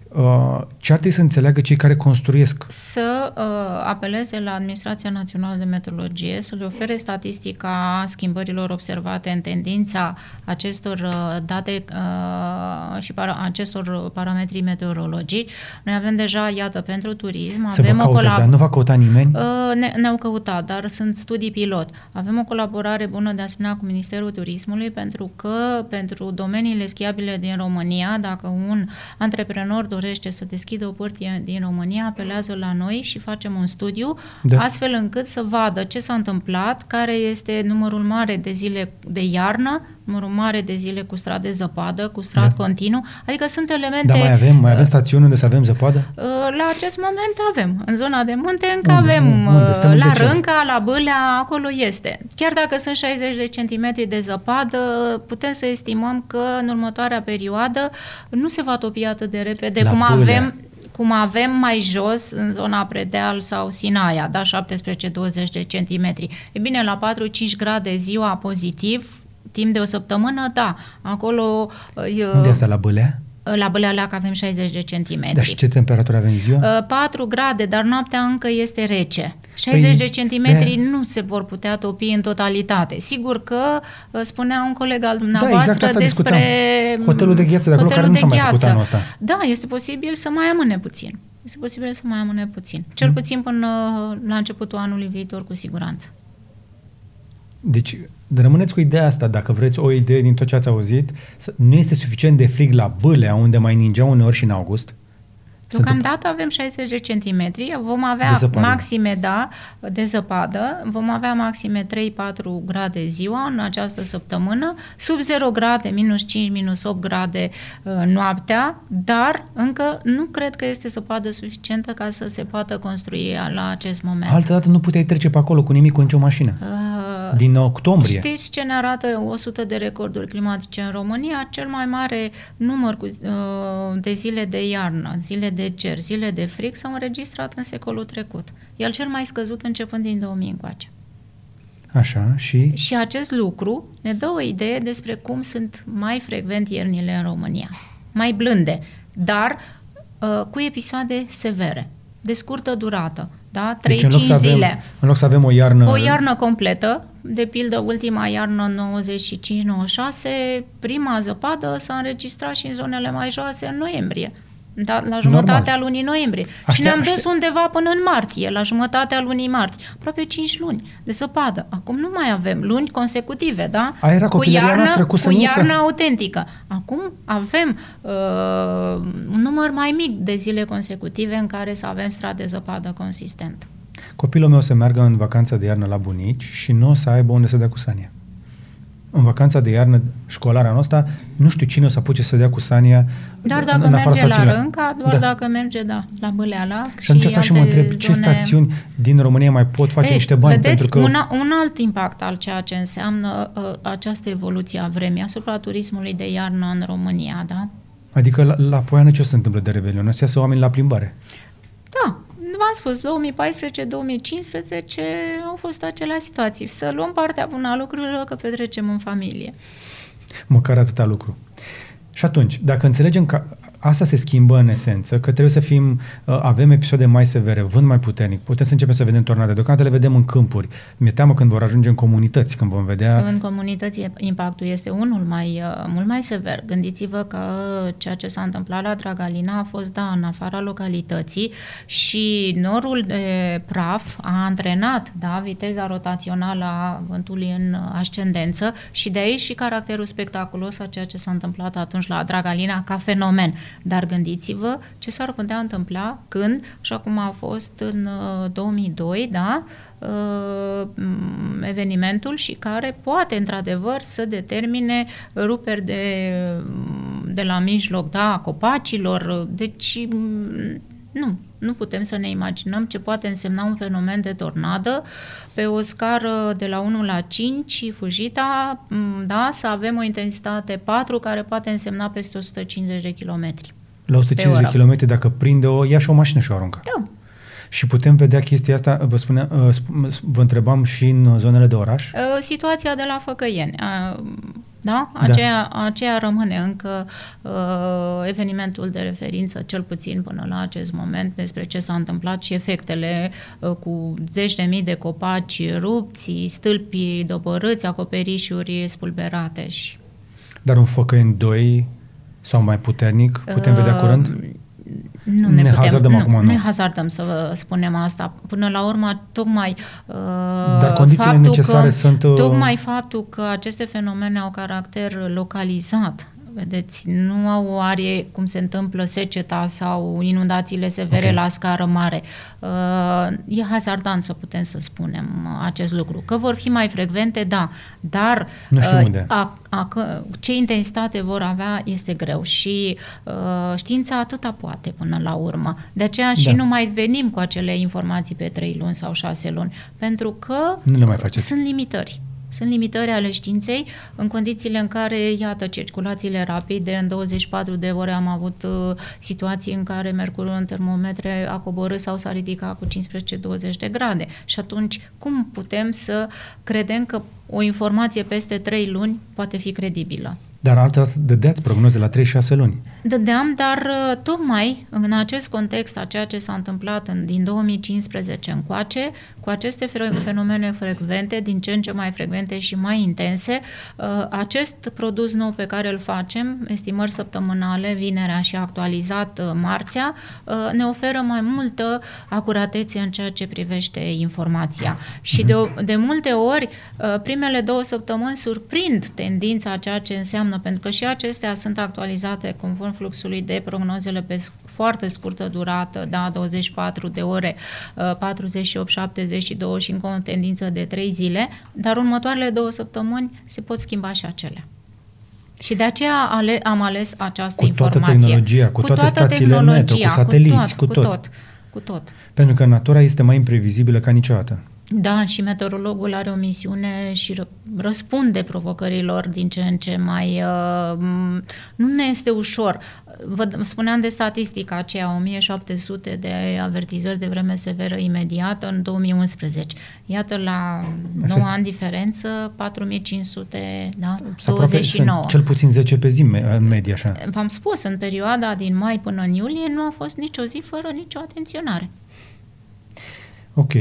ce ar trebui să înțeleagă cei care construiesc? Să uh, apeleze la Administrația Națională de Meteorologie, să le ofere statistica schimbărilor observate în tendința acestor uh, date uh, și para, acestor parametri meteorologii. Noi avem deja, iată, pentru turism, să avem vă caută, o colab- dar nu va căuta nimeni? Uh, ne, ne-au căutat, dar sunt studii pilot. Avem o colaborare bună de asemenea cu Ministerul Turismului pentru că pentru domeniile schiabile din România, dacă un antreprenor dorește dorește să deschidă o părție din România, apelează la noi și facem un studiu, da. astfel încât să vadă ce s-a întâmplat, care este numărul mare de zile de iarnă, numărul mare de zile cu strat de zăpadă, cu strat da. continuu, adică sunt elemente... Dar mai avem, mai avem uh, stațiuni unde să avem zăpadă? Uh, la acest moment avem. În zona de munte încă unde? avem. Unde? Uh, la Rânca, la Bâlea, acolo este. Chiar dacă sunt 60 de centimetri de zăpadă, putem să estimăm că în următoarea perioadă nu se va topi atât de repede la cum Bâlea. avem cum avem mai jos, în zona Predeal sau Sinaia, da, 17-20 de centimetri. E bine, la 4-5 grade ziua pozitiv, timp de o săptămână, da, acolo... Unde asta, la Bâlea? La Bălealac avem 60 de centimetri. Dar și ce temperatură avem ziua? 4 grade, dar noaptea încă este rece. 60 păi, de centimetri de... nu se vor putea topi în totalitate. Sigur că spunea un coleg al dumneavoastră da, exact despre... Discutam. Hotelul de gheață de acolo care nu s-a mai făcut anul ăsta. Da, este posibil să mai amâne puțin. Este posibil să mai amâne puțin. Cel mm. puțin până la începutul anului viitor, cu siguranță. Deci, rămâneți cu ideea asta, dacă vreți o idee din tot ce ați auzit, nu este suficient de frig la Bâlea, unde mai ningea uneori și în august? Deocamdată avem 60 de centimetri, vom avea maxime, da, de zăpadă, vom avea maxime 3-4 grade ziua în această săptămână, sub 0 grade, minus 5, minus 8 grade uh, noaptea, dar încă nu cred că este zăpadă suficientă ca să se poată construi la acest moment. Altă dată nu puteai trece pe acolo cu nimic, cu nicio mașină. Uh, Din octombrie. Știți ce ne arată 100 de recorduri climatice în România? Cel mai mare număr cu, uh, de zile de iarnă, zile de cer, zile de frig s-au înregistrat în secolul trecut. El cel mai scăzut începând din 2000 încoace. Așa, și? Și acest lucru ne dă o idee despre cum sunt mai frecvent iernile în România. Mai blânde, dar uh, cu episoade severe, de scurtă durată, da? 3-5 deci zile. Avem, în loc să avem o iarnă... O iarnă completă, de pildă ultima iarnă 95-96, prima zăpadă s-a înregistrat și în zonele mai joase în noiembrie da, la jumătatea Normal. lunii noiembrie. Aștept, și ne-am dus aștept. undeva până în martie, la jumătatea lunii martie. Aproape 5 luni de săpadă. Acum nu mai avem luni consecutive, da? Aia era cu iarnă, noastră, cu, cu iarnă autentică. Acum avem uh, un număr mai mic de zile consecutive în care să avem strat de zăpadă consistent. Copilul meu o să meargă în vacanță de iarnă la bunici și nu o să aibă unde să dea cu sania în vacanța de iarnă școlară noastră, nu știu cine o să apuce să dea cu Sania Doar dacă în merge la Rânca, doar da. dacă merge, da, la Bâleala și, și atunci și mă întreb zone... ce stațiuni din România mai pot face Ei, niște bani vedeți, pentru că... Un, un alt impact al ceea ce înseamnă uh, această evoluție a vremii asupra turismului de iarnă în România, da? Adică la, la Poiană ce se întâmplă de Revelion? Astea sunt oameni la plimbare. Da, v-am spus, 2014-2015 au fost acelea situații. Să luăm partea bună a lucrurilor că petrecem în familie. Măcar atâta lucru. Și atunci, dacă înțelegem că asta se schimbă în esență, că trebuie să fim, uh, avem episoade mai severe, vânt mai puternic, putem să începem să vedem tornade. Deocamdată le vedem în câmpuri. Mi-e teamă când vor ajunge în comunități, când vom vedea... În comunități impactul este unul mai, uh, mult mai sever. Gândiți-vă că ceea ce s-a întâmplat la Dragalina a fost, da, în afara localității și norul de praf a antrenat, da, viteza rotațională a vântului în ascendență și de aici și caracterul spectaculos a ceea ce s-a întâmplat atunci la Dragalina ca fenomen. Dar gândiți-vă ce s-ar putea întâmpla când, așa cum a fost în 2002, uh, da, uh, evenimentul și care poate într-adevăr să determine ruperi de, de la mijloc, da, copacilor. Deci Nu, nu putem să ne imaginăm ce poate însemna un fenomen de tornadă pe o scară de la 1 la 5, Fujita, da, să avem o intensitate 4 care poate însemna peste 150 de kilometri. La 150 de kilometri, dacă prinde o, ia și o mașină și o aruncă. Da. Și putem vedea chestia asta, vă, spune, uh, vă întrebam și în zonele de oraș? Uh, situația de la Făcăieni. Uh, da? Aceea, da. aceea rămâne încă uh, evenimentul de referință, cel puțin până la acest moment, despre ce s-a întâmplat și efectele uh, cu zeci de mii de copaci rupți, stâlpi dobărâți, acoperișuri spulberate. Și... Dar un Făcăieni 2 sau mai puternic, putem uh, vedea curând? Nu ne, ne putem, hazardăm nu, acum, nu. ne hazardăm să vă spunem asta. Până la urmă, tocmai uh, Dar condițiile necesare că, sunt... Uh... Tocmai faptul că aceste fenomene au caracter localizat, Vedeți, nu au o arie cum se întâmplă seceta sau inundațiile severe okay. la scară mare. Uh, e hazardant să putem să spunem acest lucru. Că vor fi mai frecvente, da, dar nu știu uh, unde. A, a, ce intensitate vor avea este greu și uh, știința atâta poate până la urmă. De aceea și da. nu mai venim cu acele informații pe trei luni sau șase luni, pentru că nu le mai faceți. sunt limitări. Sunt limitări ale științei în condițiile în care, iată, circulațiile rapide, în 24 de ore am avut uh, situații în care mercurul în termometre a coborât sau s-a ridicat cu 15-20 de grade. Și atunci, cum putem să credem că o informație peste 3 luni poate fi credibilă? Dar altă dădeați prognoze la 3-6 luni. Dădeam, dar uh, tocmai în acest context a ceea ce s-a întâmplat în, din 2015 încoace, cu aceste fenomene frecvente, din ce în ce mai frecvente și mai intense, uh, acest produs nou pe care îl facem, estimări săptămânale, vinerea și actualizat uh, marțea, ne oferă mai multă acuratețe în ceea ce privește informația. Și de, de multe ori, primele două săptămâni surprind tendința a ceea ce înseamnă înseamnă, pentru că și acestea sunt actualizate conform fluxului de prognozele pe foarte scurtă durată, da, 24 de ore, 48, 72 și încă o tendință de 3 zile, dar următoarele două săptămâni se pot schimba și acelea. Și de aceea ale, am ales această cu informație. Toată tehnologia, cu, cu toate toată stațiile meteo, cu sateliți, cu tot, cu tot. Cu tot. Cu tot. Pentru că natura este mai imprevizibilă ca niciodată. Da, și meteorologul are o misiune și răspunde provocărilor din ce în ce mai... Uh, nu ne este ușor. Vă spuneam de statistica aceea, 1700 de avertizări de vreme severă imediată în 2011. Iată, la 9 ani diferență, 4500, da? 29. Cel puțin 10 pe zi în medie, așa. V-am spus, în perioada din mai până în iulie nu a fost nicio zi fără nicio atenționare. Ok.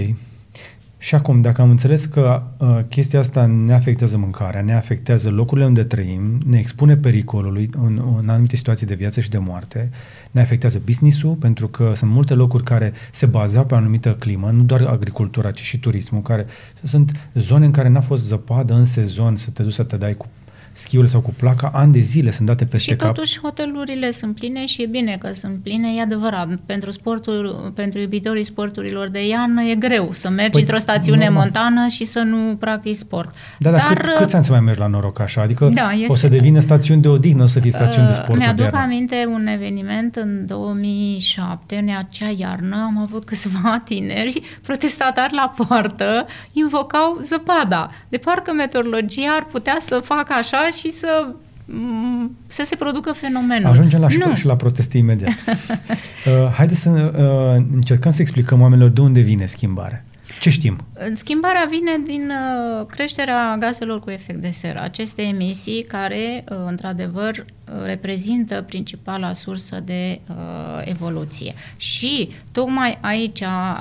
Și acum, dacă am înțeles că uh, chestia asta ne afectează mâncarea, ne afectează locurile unde trăim, ne expune pericolului în, în anumite situații de viață și de moarte, ne afectează business-ul, pentru că sunt multe locuri care se bazeau pe o anumită climă, nu doar agricultura, ci și turismul, care sunt zone în care n-a fost zăpadă în sezon să te duci să te dai cu schiurile sau cu placa, ani de zile sunt date peste și cap. Și totuși hotelurile sunt pline și e bine că sunt pline, e adevărat. Pentru, sportul, pentru iubitorii sporturilor de iarnă e greu să mergi păi, într-o stațiune normal. montană și să nu practici sport. Da, dar, dar cât, câți ani să mai mergi la noroc așa? Adică da, este, o să devină stațiuni de odihnă, o să fie stațiuni uh, de sport Mi-aduc de aminte un eveniment în 2007, în acea iarnă, am avut câțiva *laughs* tineri protestatari la poartă, invocau zăpada. De parcă meteorologia ar putea să facă așa și să mm, să se producă fenomenul. Ajungem la, nu. și la proteste imediat. *laughs* uh, haideți să uh, încercăm să explicăm oamenilor de unde vine schimbarea. Ce știm? Schimbarea vine din uh, creșterea gazelor cu efect de seră. Aceste emisii care, uh, într-adevăr, uh, reprezintă principala sursă de uh, evoluție. Și tocmai aici a,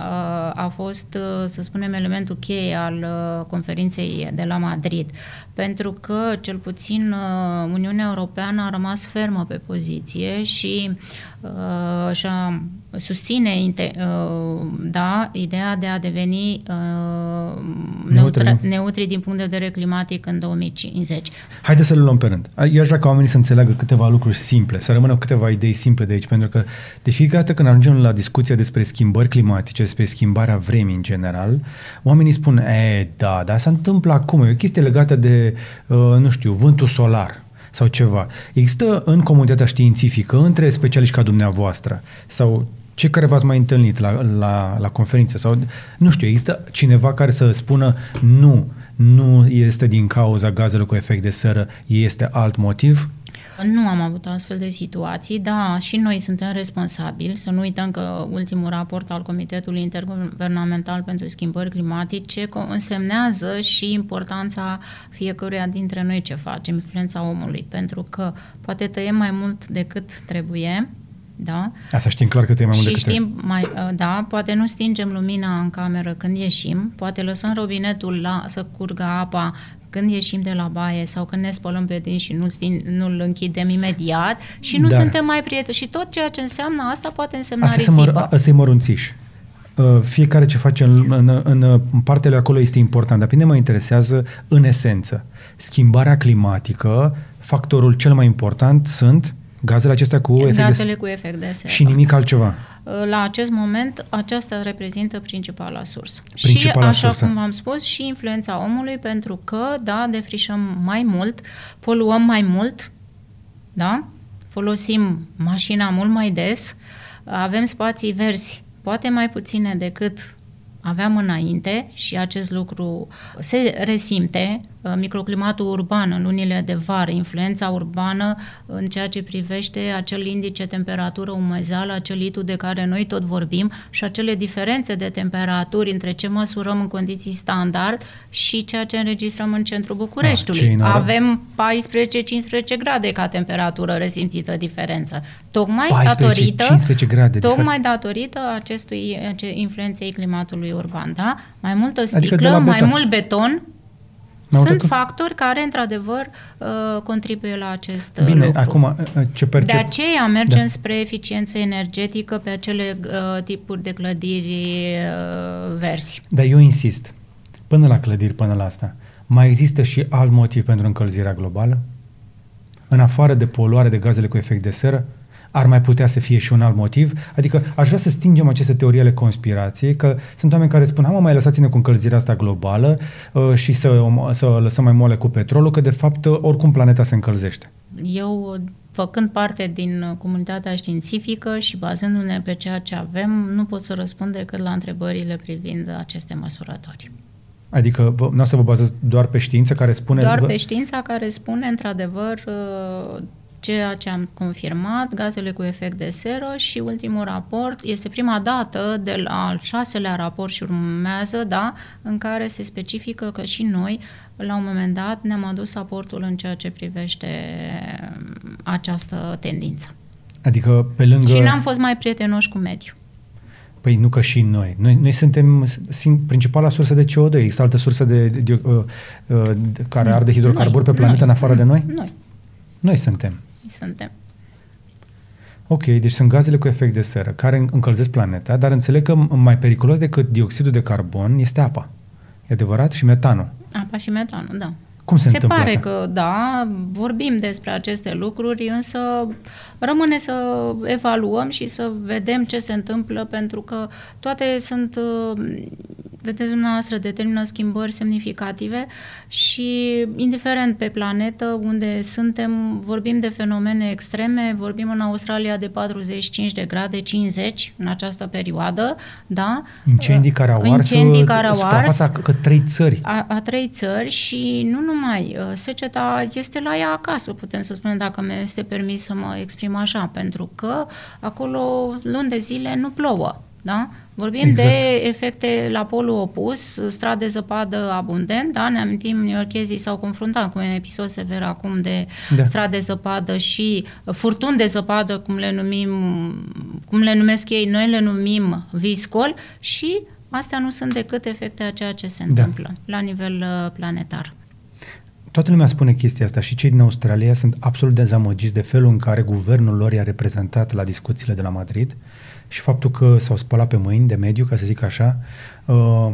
a fost, să spunem, elementul cheie al uh, conferinței de la Madrid, pentru că, cel puțin, Uniunea Europeană a rămas fermă pe poziție și uh, și-a susține uh, da, ideea de a deveni uh, neutri. neutri din punct de vedere climatic în 2050. Haideți să le luăm pe rând. Eu aș vrea ca oamenii să înțeleagă câteva lucruri simple, să rămână câteva idei simple de aici, pentru că de fiecare dată când ajungem la discuția despre schimbări climatice, despre schimbarea vremii în general, oamenii spun, e, da, dar se întâmplă acum, e o chestie legată de, uh, nu știu, vântul solar sau ceva. Există în comunitatea științifică, între specialiști ca dumneavoastră, sau cei care v-ați mai întâlnit la, la, la conferință sau, nu știu, există cineva care să spună nu, nu este din cauza gazelor cu efect de seră, este alt motiv? Nu am avut astfel de situații, da, și noi suntem responsabili. Să nu uităm că ultimul raport al Comitetului Interguvernamental pentru Schimbări Climatice însemnează și importanța fiecăruia dintre noi ce facem, influența omului, pentru că poate tăiem mai mult decât trebuie, da? Asta știm clar că tăiem mai mult și decât știm, mai, da, poate nu stingem lumina în cameră când ieșim, poate lăsăm robinetul la, să curgă apa când ieșim de la baie sau când ne spălăm pe dinți și nu-l, nu-l închidem imediat și nu Dar. suntem mai prieteni. Și tot ceea ce înseamnă asta poate însemna asta risipă. Măr- asta e mărunțiș. Uh, fiecare ce face în, în, în, în partele acolo este important, dar pe mine mă interesează în esență. Schimbarea climatică, factorul cel mai important sunt gazele acestea cu efect gazele de... cu efect de seră. Și nimic altceva. La acest moment, aceasta reprezintă principala sursă. Principala și, așa sursă. cum v-am spus, și influența omului, pentru că, da, defrișăm mai mult, poluăm mai mult, da, folosim mașina mult mai des, avem spații verzi, poate mai puține decât aveam înainte și acest lucru se resimte Uh, microclimatul urban în lunile de vară, influența urbană în ceea ce privește acel indice temperatură umezeală, acel litu de care noi tot vorbim și acele diferențe de temperaturi între ce măsurăm în condiții standard și ceea ce înregistrăm în centrul Bucureștiului. Ah, Avem 14-15 grade ca temperatură resimțită diferență. Tocmai 14, datorită 15 grade tocmai datorită acestui influenței climatului urban, da? Mai multă adică sticlă, adică mai mult beton, sunt factori care, într-adevăr, uh, contribuie la acest uh, Bine, lucru. acum, uh, ce percep... De aceea mergem da. spre eficiență energetică pe acele uh, tipuri de clădiri uh, verzi. Dar eu insist, până la clădiri, până la asta, mai există și alt motiv pentru încălzirea globală? În afară de poluare de gazele cu efect de seră? Ar mai putea să fie și un alt motiv. Adică aș vrea să stingem aceste teorii ale conspirației, că sunt oameni care spun, hai mai lăsați-ne cu încălzirea asta globală uh, și să, să lăsăm mai moale cu petrolul, că de fapt uh, oricum planeta se încălzește. Eu făcând parte din comunitatea științifică și bazându-ne pe ceea ce avem, nu pot să răspund decât la întrebările privind aceste măsurători. Adică nu o să vă bazați doar pe știință care spune... Doar pe știința care spune, într-adevăr, uh, ceea ce am confirmat, gazele cu efect de seră și ultimul raport este prima dată de la al șaselea raport și urmează, da, în care se specifică că și noi, la un moment dat, ne-am adus aportul în ceea ce privește această tendință. Adică pe lângă... Și n-am fost mai prietenoși cu mediul. Păi nu că și noi. Noi, noi suntem principala sursă de CO2. Există altă sursă de, de, de, uh, uh, de care arde hidrocarburi pe planetă noi, în afară de noi? Noi. Noi suntem suntem. Ok, deci sunt gazele cu efect de seră care încălzesc planeta, dar înțeleg că mai periculos decât dioxidul de carbon este apa. E adevărat? Și metanul. Apa și metanul, da. Cum se, se întâmplă pare asta? că, da, vorbim despre aceste lucruri, însă rămâne să evaluăm și să vedem ce se întâmplă, pentru că toate sunt vedeți dumneavoastră, determină schimbări semnificative și indiferent pe planetă unde suntem, vorbim de fenomene extreme, vorbim în Australia de 45 de grade, 50 în această perioadă, da? Incendii care au ars, Incendii care au ars că trei țări. A, a trei țări și nu numai, uh, seceta este la ea acasă, putem să spunem, dacă mi este permis să mă exprim așa, pentru că acolo luni de zile nu plouă. Da? Vorbim exact. de efecte la polul opus, strat de zăpadă abundent, da? ne amintim, neorchezii s-au confruntat cu un episod sever acum de da. strat de zăpadă și furtuni de zăpadă, cum le numim, cum le numesc ei, noi le numim viscol și astea nu sunt decât efecte a ceea ce se da. întâmplă la nivel uh, planetar. Toată lumea spune chestia asta și cei din Australia sunt absolut dezamăgiți de felul în care guvernul lor i-a reprezentat la discuțiile de la Madrid și faptul că s-au spălat pe mâini de mediu, ca să zic așa. Uh,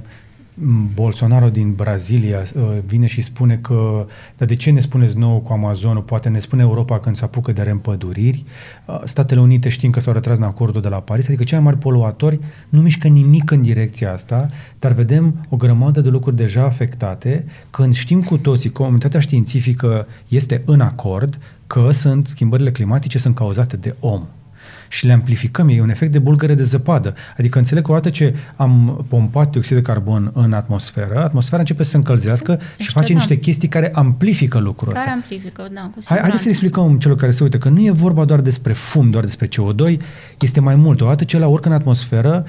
Bolsonaro din Brazilia uh, vine și spune că, dar de ce ne spuneți nouă cu Amazonul? Poate ne spune Europa când se apucă de reîmpăduriri. Uh, Statele Unite știm că s-au retras în acordul de la Paris, adică cei mai mari poluatori nu mișcă nimic în direcția asta, dar vedem o grămadă de lucruri deja afectate, când știm cu toții, comunitatea științifică este în acord că sunt schimbările climatice sunt cauzate de om. Și le amplificăm. E un efect de bulgăre de zăpadă. Adică înțeleg că odată ce am pompat dioxid de carbon în atmosferă, atmosfera începe să se încălzească Sunt și face da. niște chestii care amplifică lucrul care ăsta. amplifică, da, cu Hai, Haideți să explicăm celor care se uită că nu e vorba doar despre fum, doar despre CO2, este mai mult. Odată ce la urcă în atmosferă,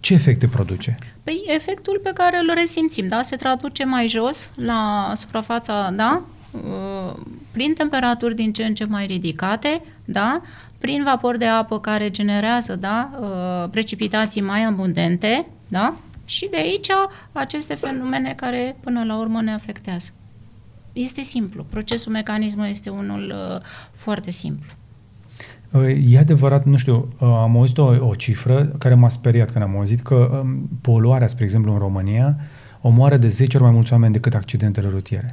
ce efecte produce? Păi efectul pe care îl resimțim, da? Se traduce mai jos la suprafața, da? Uh, prin temperaturi din ce în ce mai ridicate, da? Prin vapor de apă care generează, da? Uh, precipitații mai abundente, da? Și de aici aceste fenomene care până la urmă ne afectează. Este simplu. Procesul, mecanismul este unul uh, foarte simplu. E adevărat, nu știu, uh, am auzit o, o cifră care m-a speriat când am auzit că um, poluarea, spre exemplu, în România omoară de 10 ori mai mulți oameni decât accidentele rutiere.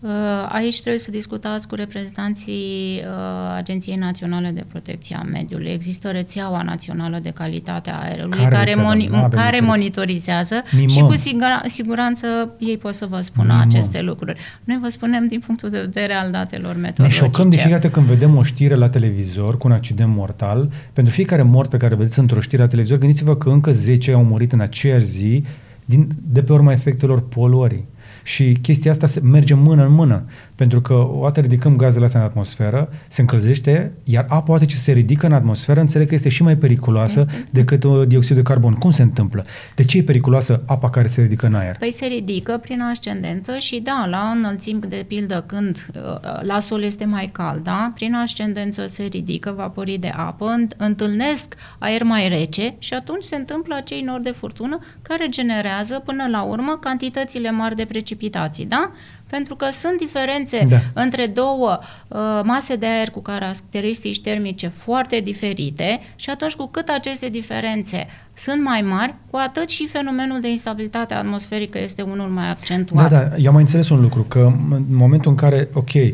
Uh, aici trebuie să discutați cu reprezentanții uh, Agenției Naționale de Protecție a Mediului. Există rețeaua națională de calitate a aerului care, care, moni- care monitorizează Mimăm. și cu sigur- siguranță ei pot să vă spună Mimăm. aceste lucruri. Noi vă spunem din punctul de vedere al datelor meteorologice. Ne șocăm de fiecare dată când vedem o știre la televizor cu un accident mortal. Pentru fiecare mort pe care vedeți într-o știre la televizor, gândiți-vă că încă 10 au murit în aceeași zi din, de pe urma efectelor poluării. Și chestia asta se merge mână în mână, pentru că o dată ridicăm gazele astea în atmosferă, se încălzește, iar apa odată ce se ridică în atmosferă, înțeleg că este și mai periculoasă este. decât uh, dioxidul de carbon. Cum se întâmplă? De ce e periculoasă apa care se ridică în aer? Păi se ridică prin ascendență și da, la înălțimi, de pildă, când uh, la sol este mai cald, da? prin ascendență se ridică vaporii de apă, întâlnesc aer mai rece și atunci se întâmplă acei nori de furtună care generează până la urmă cantitățile mari de precipitații precipitații, da? Pentru că sunt diferențe da. între două uh, mase de aer cu caracteristici termice foarte diferite și atunci cu cât aceste diferențe sunt mai mari, cu atât și fenomenul de instabilitate atmosferică este unul mai accentuat. Da, da, eu am mai înțeles un lucru, că în momentul în care, ok, uh,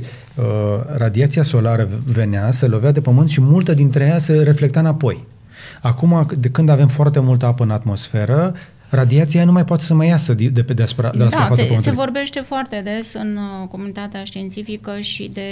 radiația solară venea, se lovea de pământ și multă dintre ea se reflecta înapoi. Acum, de când avem foarte multă apă în atmosferă, radiația nu mai poate să mai iasă de, pe deasupra, de la da, se, se vorbește foarte des în uh, comunitatea științifică și de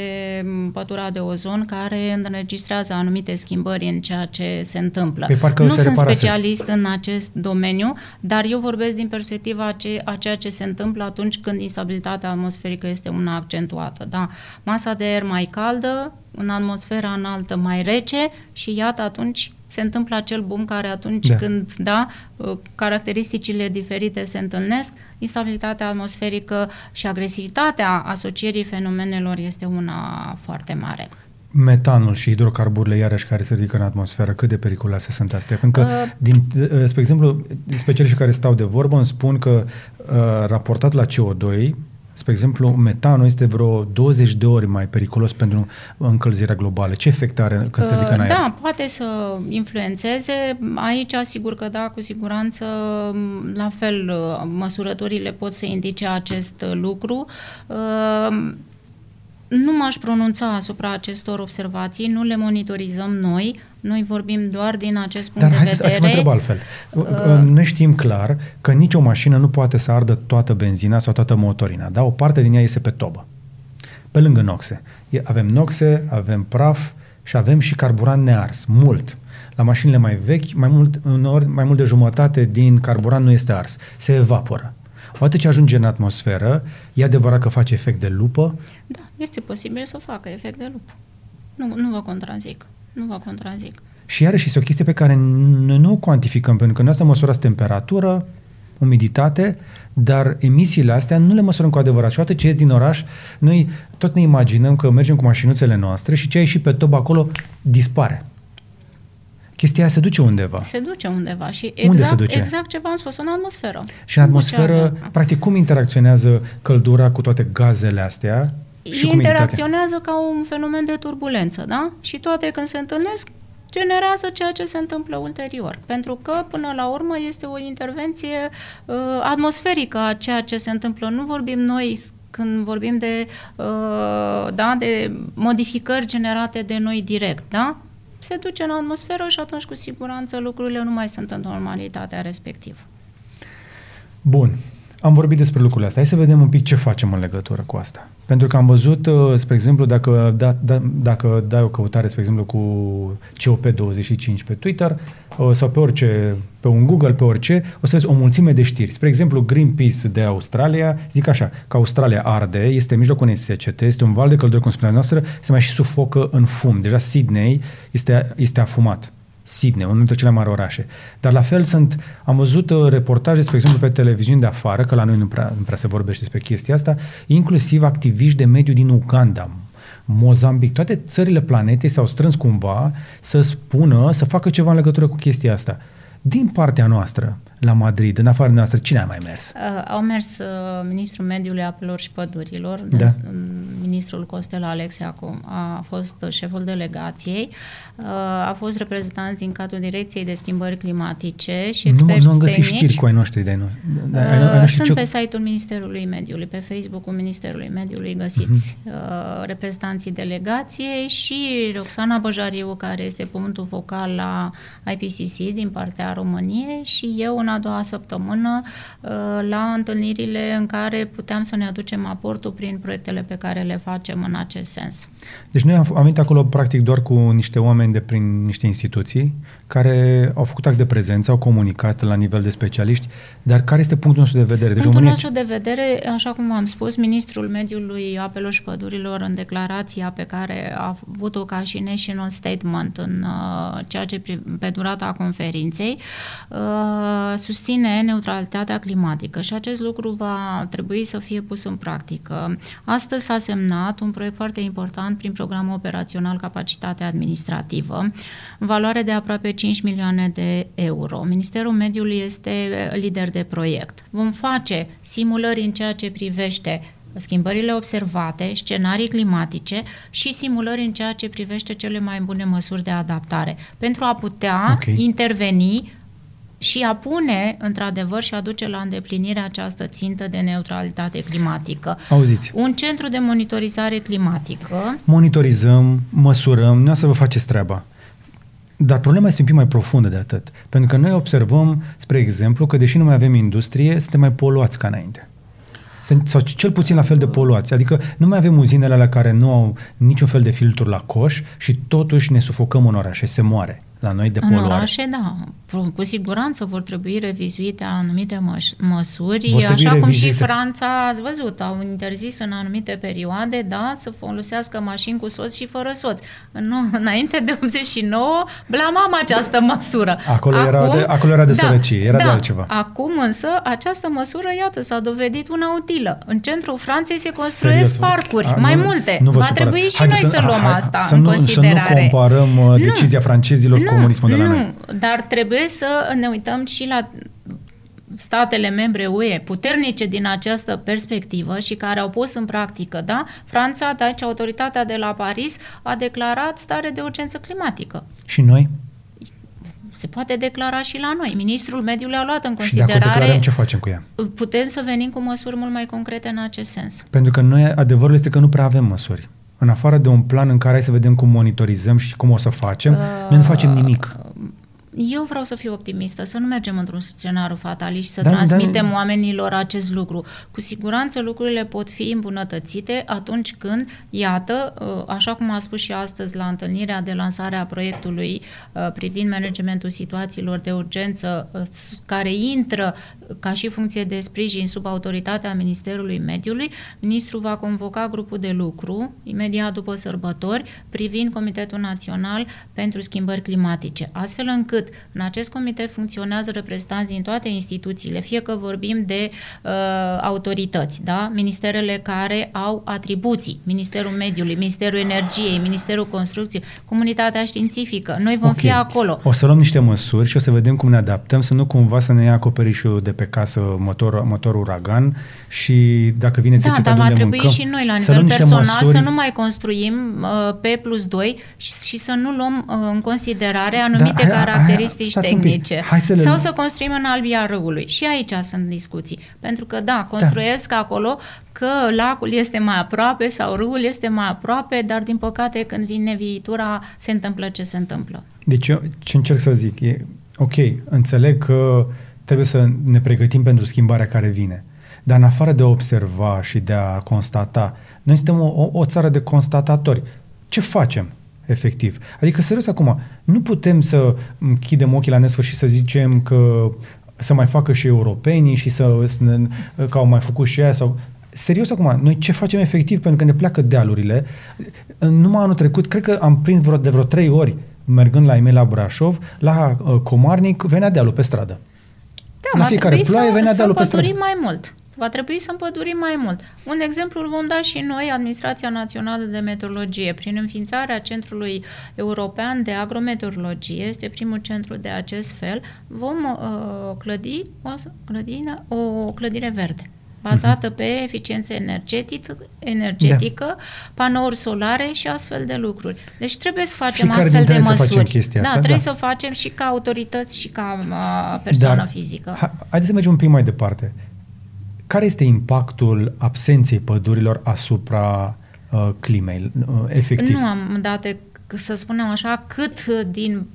mm, pătura de ozon care înregistrează anumite schimbări în ceea ce se întâmplă. Pe parcă nu sunt specialist în acest domeniu, dar eu vorbesc din perspectiva ce, a ceea ce se întâmplă atunci când instabilitatea atmosferică este una accentuată. Da? Masa de aer mai caldă, în atmosfera înaltă mai rece și iată atunci se întâmplă acel boom care atunci da. când da, uh, caracteristicile diferite se întâlnesc, instabilitatea atmosferică și agresivitatea asocierii fenomenelor este una foarte mare metanul și hidrocarburile, iarăși, care se ridică în atmosferă, cât de periculoase sunt astea? Pentru că, uh, din, uh, spre exemplu, specialiștii care stau de vorbă îmi spun că, uh, raportat la CO2, Spre exemplu, metanul este vreo 20 de ori mai periculos pentru încălzirea globală. Ce efect are când se ridică în aer? Da, poate să influențeze. Aici, sigur că da, cu siguranță, la fel, măsurătorile pot să indice acest lucru. Nu m-aș pronunța asupra acestor observații, nu le monitorizăm noi, noi vorbim doar din acest punct Dar de vedere. Dar hai să mă întreb altfel. Uh, noi știm clar că nicio mașină nu poate să ardă toată benzina sau toată motorina. Da? O parte din ea este pe tobă. Pe lângă noxe. Avem noxe, avem praf și avem și carburant nears. Mult. La mașinile mai vechi, mai mult, uneori, mai mult de jumătate din carburant nu este ars. Se evaporă. Odată ce ajunge în atmosferă, e adevărat că face efect de lupă? Da, este posibil să facă efect de lupă. Nu, nu vă contrazic. Nu vă contrazic. Și iarăși este o chestie pe care noi nu o cuantificăm, pentru că noi asta măsurați temperatură, umiditate, dar emisiile astea nu le măsurăm cu adevărat. Și odată ce ies din oraș, noi tot ne imaginăm că mergem cu mașinuțele noastre și ce ai ieșit pe top acolo dispare chestia se duce undeva. Se duce undeva și exact, Unde se duce? exact ce v-am spus, în atmosferă. Și în atmosferă, practic, cum interacționează căldura cu toate gazele astea? Și interacționează ca un fenomen de turbulență, da? Și toate când se întâlnesc, generează ceea ce se întâmplă ulterior. Pentru că, până la urmă, este o intervenție uh, atmosferică a ceea ce se întâmplă. Nu vorbim noi când vorbim de, uh, da, de modificări generate de noi direct, da? se duce în atmosferă și atunci cu siguranță lucrurile nu mai sunt în normalitatea respectivă. Bun. Am vorbit despre lucrurile astea. Hai să vedem un pic ce facem în legătură cu asta. Pentru că am văzut, uh, spre exemplu, dacă, da, da, dacă dai o căutare, spre exemplu, cu COP25 pe Twitter uh, sau pe orice, pe un Google, pe orice, o să vezi o mulțime de știri. Spre exemplu, Greenpeace de Australia, zic așa, că Australia arde, este în mijlocul unei secete, este un val de căldură, cum spuneați noastră, se mai și sufocă în fum. Deja Sydney este, este afumat. Sydney, unul dintre cele mai mari orașe. Dar la fel sunt, am văzut uh, reportaje, spre exemplu, pe televiziuni de afară, că la noi nu prea, nu prea se vorbește despre chestia asta, inclusiv activiști de mediu din Uganda, Mozambic, toate țările planetei s-au strâns cumva să spună, să facă ceva în legătură cu chestia asta. Din partea noastră, la Madrid, în afară noastră, cine a mai mers? Uh, au mers uh, ministrul mediului, apelor și pădurilor, Da. de, ministrul Costel Alexe acum a fost șeful delegației, uh, a fost reprezentanți din cadrul Direcției de Schimbări Climatice și Nu, experți nu am găsit tehnici. știri cu ai noștri de noi. Da, ai, ai Uh, noștri Sunt ce- pe site-ul Ministerului Mediului, pe Facebook-ul Ministerului Mediului găsiți Mhm. uh, reprezentanții delegației și Roxana Băjariu, care este punctul focal la IPCC din partea României și eu în a doua săptămână uh, la întâlnirile în care puteam să ne aducem aportul prin proiectele pe care le facem în acest sens. Deci noi am, am venit acolo practic doar cu niște oameni de prin niște instituții care au făcut act de prezență, au comunicat la nivel de specialiști, dar care este punctul nostru de vedere? Deci Punctul România, nostru de vedere, așa cum am spus, Ministrul Mediului, Apelor și Pădurilor, în declarația pe care a avut-o ca și national statement în uh, ceea ce pri- pe durata conferinței, uh, susține neutralitatea climatică și acest lucru va trebui să fie pus în practică. Astăzi s-a semnat un proiect foarte important prin programul operațional Capacitate Administrativă, în valoare de aproape 5 milioane de euro. Ministerul Mediului este lider de proiect. Vom face simulări în ceea ce privește schimbările observate, scenarii climatice și simulări în ceea ce privește cele mai bune măsuri de adaptare, pentru a putea Ok. interveni și a pune, într-adevăr, și a duce la îndeplinire această țintă de neutralitate climatică. auziți, Un centru de monitorizare climatică monitorizăm, măsurăm, nu să vă faceți treaba. Dar problema este un pic mai profundă de atât. Pentru că noi observăm, spre exemplu, că deși nu mai avem industrie, suntem mai poluați ca înainte. Sunt- Sau cel puțin la fel de poluați. Adică nu mai avem uzinele alea care nu au niciun fel de filtru la coș și totuși ne sufocăm în orașe, se moare la noi de În poluare. orașe, da. Cu- Cu siguranță vor trebui revizuite anumite măs- măsuri, Vor trebui așa cum și revizuite. Franța, ați văzut, au interzis în anumite perioade, da, să folosească mașini cu soț și fără soț. Nu, înainte de 89, blamam această măsură. Acolo era de- acolo era de sărăcie, era de da. altceva. Acum însă, această măsură, iată, s-a dovedit una utilă. În centrul Franței se construiesc Serios? parcuri, A, mai nu- multe. nu vă Va supărați. trebui și Haideți noi să, luăm hai- asta să în nu, considerare. Să nu comparăm uh, Nu. decizia francezilor cu comunismul de la noi. Nu, dar trebuie să ne uităm și la statele membre UE puternice din această perspectivă și care au pus în practică, da? Franța, deci autoritatea de la Paris a declarat stare de urgență climatică. Și noi? Se poate declara și la noi. Ministrul Mediului a luat în Și dacă o declarăm, considerare. ce facem cu ea? Putem să venim cu măsuri mult mai concrete în acest sens. Pentru că noi, adevărul este că nu prea avem măsuri. În afară de un plan în care hai să vedem cum monitorizăm și cum o să facem, noi nu facem nimic. Eu vreau să fiu optimistă, să nu mergem într-un scenariu fatalist și să Da, transmitem da. oamenilor acest lucru. Cu siguranță lucrurile pot fi îmbunătățite atunci când, iată, uh, așa cum a spus și astăzi la întâlnirea de lansare a proiectului uh, privind managementul situațiilor de urgență uh, care intră ca și funcție de sprijin sub autoritatea Ministerului Mediului, ministrul va convoca grupul de lucru imediat după sărbători privind Comitetul Național pentru Schimbări Climatice, astfel încât în acest comitet funcționează reprezentanți din toate instituțiile, fie că vorbim de uh, autorități, da? ministerele care au atribuții, Ministerul Mediului, Ministerul Energiei, Ministerul Construcției, comunitatea științifică. Noi vom Ok. fi acolo. O să luăm niște măsuri și o să vedem cum ne adaptăm, să nu cumva să ne ia acoperișul de pe casă motor, motor uragan și dacă vine Da, seceta dar de va unde trebui mâncăm, și noi la să nivel luăm niște personal măsuri, să nu mai construim uh, P plus 2 și, și să nu luăm uh, în considerare anumite hai- hai- caracteristici stați un pic. tehnice. Hai să le- Sau să construim în albia râului. Și aici sunt discuții. Pentru că, da, construiesc acolo că lacul este mai aproape sau râul este mai aproape, dar din păcate când vine viitura se întâmplă ce se întâmplă. Deci eu ce încerc să zic e, ok, înțeleg că trebuie să ne pregătim pentru schimbarea care vine. Dar în afară de a observa și de a constata, noi suntem o, o țară de constatatori. Ce facem? efectiv. Adică, serios acum, nu putem să închidem ochii la nesfârșit și să zicem că să mai facă și europenii și să, să că au mai făcut și aia sau serios acum, noi ce facem efectiv pentru că ne pleacă dealurile? Numai anul trecut, cred că am prins vreo, de vreo trei ori mergând la e la Brașov, la uh, Comarnic venea dealul pe stradă. Da, la fiecare ploaie să, venea dealul pe stradă. mai mult. Va trebui să împădurim mai mult. Un exemplu îl vom da și noi, Administrația Națională de Meteorologie, prin înființarea Centrului European de Agrometeorologie, este primul centru de acest fel, vom uh, clădi o, clădine, o clădire verde bazată pe eficiență energetică, energetică da. panouri solare și astfel de lucruri. Deci trebuie să facem Fiecare astfel de măsuri. Să facem chestia da, asta, da, trebuie da. să facem și ca autorități și ca uh, persoană Dar, fizică. Ha, haideți să mergem un pic mai departe. Care este impactul absenței pădurilor asupra uh, climei, uh, efectiv? Nu am date să spunem așa, cât din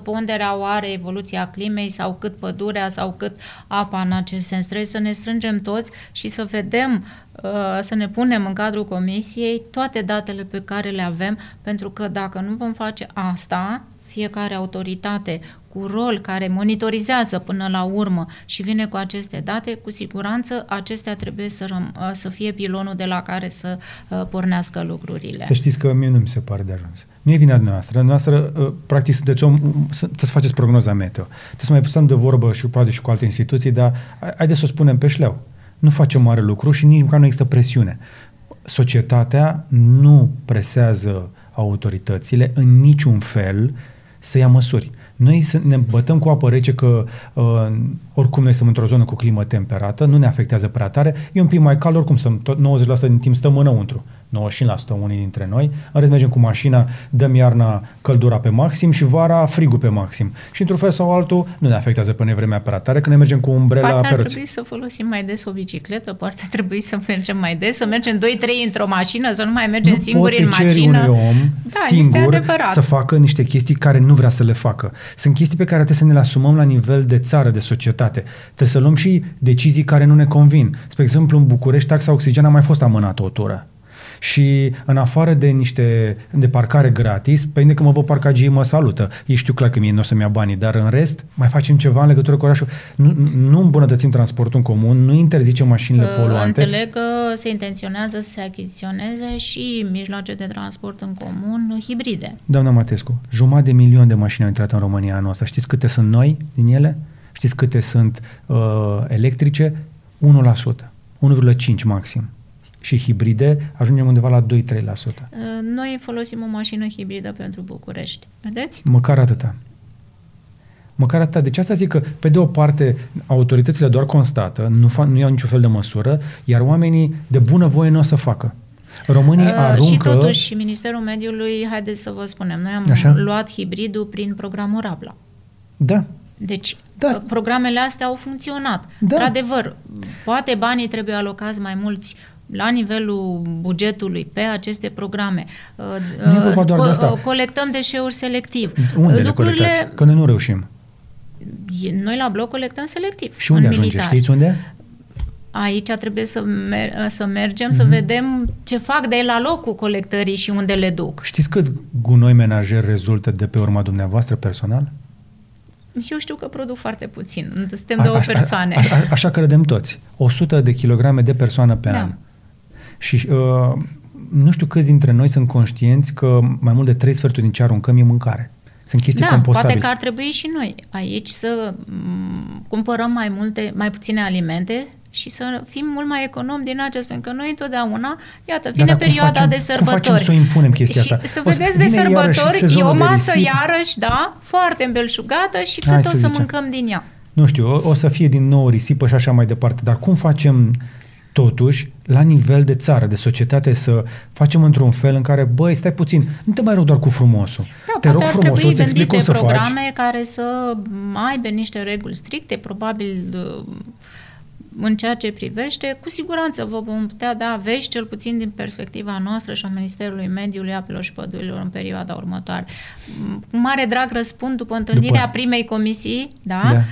100% ponderea oare evoluția climei sau cât pădurea sau cât apa în acest sens. Trebuie să ne strângem toți și să vedem, uh, să ne punem în cadrul comisiei toate datele pe care le avem, pentru că dacă nu vom face asta, fiecare autoritate cu rol care monitorizează până la urmă și vine cu aceste date, cu siguranță acestea trebuie să, răm- uh, să fie pilonul de la care să uh, pornească lucrurile. Să știți că mie nu mi se pare de ajuns. Nu e vina noastră. Noastră, uh, practic, sunteți om, trebuie să faceți prognoza meteo. Trebuie să mai putem de vorbă și poate și cu alte instituții, dar haideți să o spunem pe șleau. Nu facem mare lucru și nici măcar nu există presiune. Societatea nu presează autoritățile în niciun fel să ia măsuri. Noi să ne bătăm cu apă rece că uh, oricum noi suntem într-o zonă cu climă temperată, nu ne afectează prea tare, e un pic mai cald, oricum sunt tot 90% din timp stăm înăuntru. 95% unii dintre noi, în rest mergem cu mașina, dăm iarna căldura pe maxim și vara frigul pe maxim. Și într-un fel sau altul nu ne afectează pe vremea prea tare, că ne mergem cu umbrela poate pe ar trebui să folosim mai des o bicicletă, poate ar trebui să mergem mai des, să mergem 2-3 într-o mașină, să nu mai mergem nu singuri în mașină. unui om da, singur să facă niște chestii care nu vrea să le facă. Sunt chestii pe care trebuie să ne le asumăm la nivel de țară, de societate. Trebuie să luăm și decizii care nu ne convin. Spre exemplu, în București, taxa oxigen a mai fost amânată o tură și în afară de niște de parcare gratis, pe că mă văd parcagii mă salută. Ei știu clar că mie nu o să-mi ia banii, dar în rest mai facem ceva în legătură cu orașul. Nu, nu îmbunătățim transportul în comun, nu interzicem mașinile uh, poluante. Înțeleg că se intenționează să se achiziționeze și mijloace de transport în comun hibride. Doamna Matescu, jumătate de milion de mașini au intrat în România anul ăsta. Știți câte sunt noi din ele? Știți câte sunt uh, electrice? 1%. 1,5 maxim și hibride, ajungem undeva la 2-3%. Uh, noi folosim o mașină hibridă pentru București. Vedeți? Măcar atâta. Măcar atâta. Deci asta zic că, pe de o parte, autoritățile doar constată, nu, fa- nu iau niciun fel de măsură, iar oamenii de bună voie nu o să facă. Românii uh, aruncă... Și totuși, Ministerul Mediului, haideți să vă spunem, noi am Așa? luat hibridul prin programul Rabla. Da. Deci, da. programele astea au funcționat. Da. Într-adevăr, poate banii trebuie alocați mai mulți la nivelul bugetului pe aceste programe. Nu uh, doar de asta. Uh, colectăm deșeuri selectiv. Unde Lucrurile... le colectați? Că noi nu reușim. Noi la bloc colectăm selectiv. Și unde ajunge? Militar. Știți unde? Aici trebuie să, mer- să mergem mm-hmm. să vedem ce fac de la locul colectării și unde le duc. Știți cât gunoi menajer rezultă de pe urma dumneavoastră personal? Eu știu că produc foarte puțin. Suntem a, două persoane. A, a, a, așa credem toți. 100 de kilograme de persoană pe da. an. Și uh, nu știu câți dintre noi sunt conștienți că mai mult de trei sferturi din ce aruncăm e mâncare. Sunt chestii da, compostabile. poate că ar trebui și noi aici să m- cumpărăm mai multe, mai puține alimente și să fim mult mai economi din acest, pentru că noi întotdeauna, iată, vine da, perioada facem, de sărbători. Cum facem să impunem chestia și asta? să vedeți de sărbători, e o masă iarăși, da, foarte îmbelșugată și cât Hai o să, să mâncăm din ea. Nu știu, o, o să fie din nou risipă și așa mai departe, dar cum facem totuși, la nivel de țară, de societate, să facem într-un fel în care, băi, stai puțin, nu te mai rog doar cu frumosul. Da, te rog frumos, îți explic cum să programe faci. care să aibă niște reguli stricte, probabil uh, în ceea ce privește, cu siguranță vă vom putea da vești, cel puțin din perspectiva noastră și a Ministerului Mediului, Apelor și Pădurilor în perioada următoare. Cu mare drag răspund după întâlnirea după... primei comisii da, da.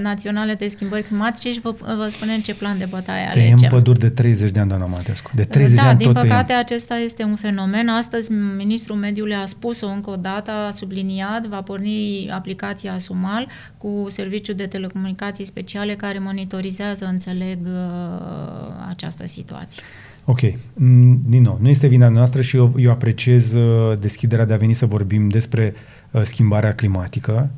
Naționale de schimbări climatice și vă, vă spunem ce plan de bătaie alegem. Tăiem păduri de 30 de ani, doamna Matescu. De 30 da, de ani din tot păcate tăiem. acesta este un fenomen. Astăzi Ministrul Mediului a spus-o încă o dată, a subliniat, va porni aplicația Sumal cu serviciul de telecomunicații speciale care monitorizează, înțeleg, uh, această situație. Ok. Din nou, nu este vina noastră și eu, eu apreciez uh, deschiderea de a veni să vorbim despre uh, schimbarea climatică.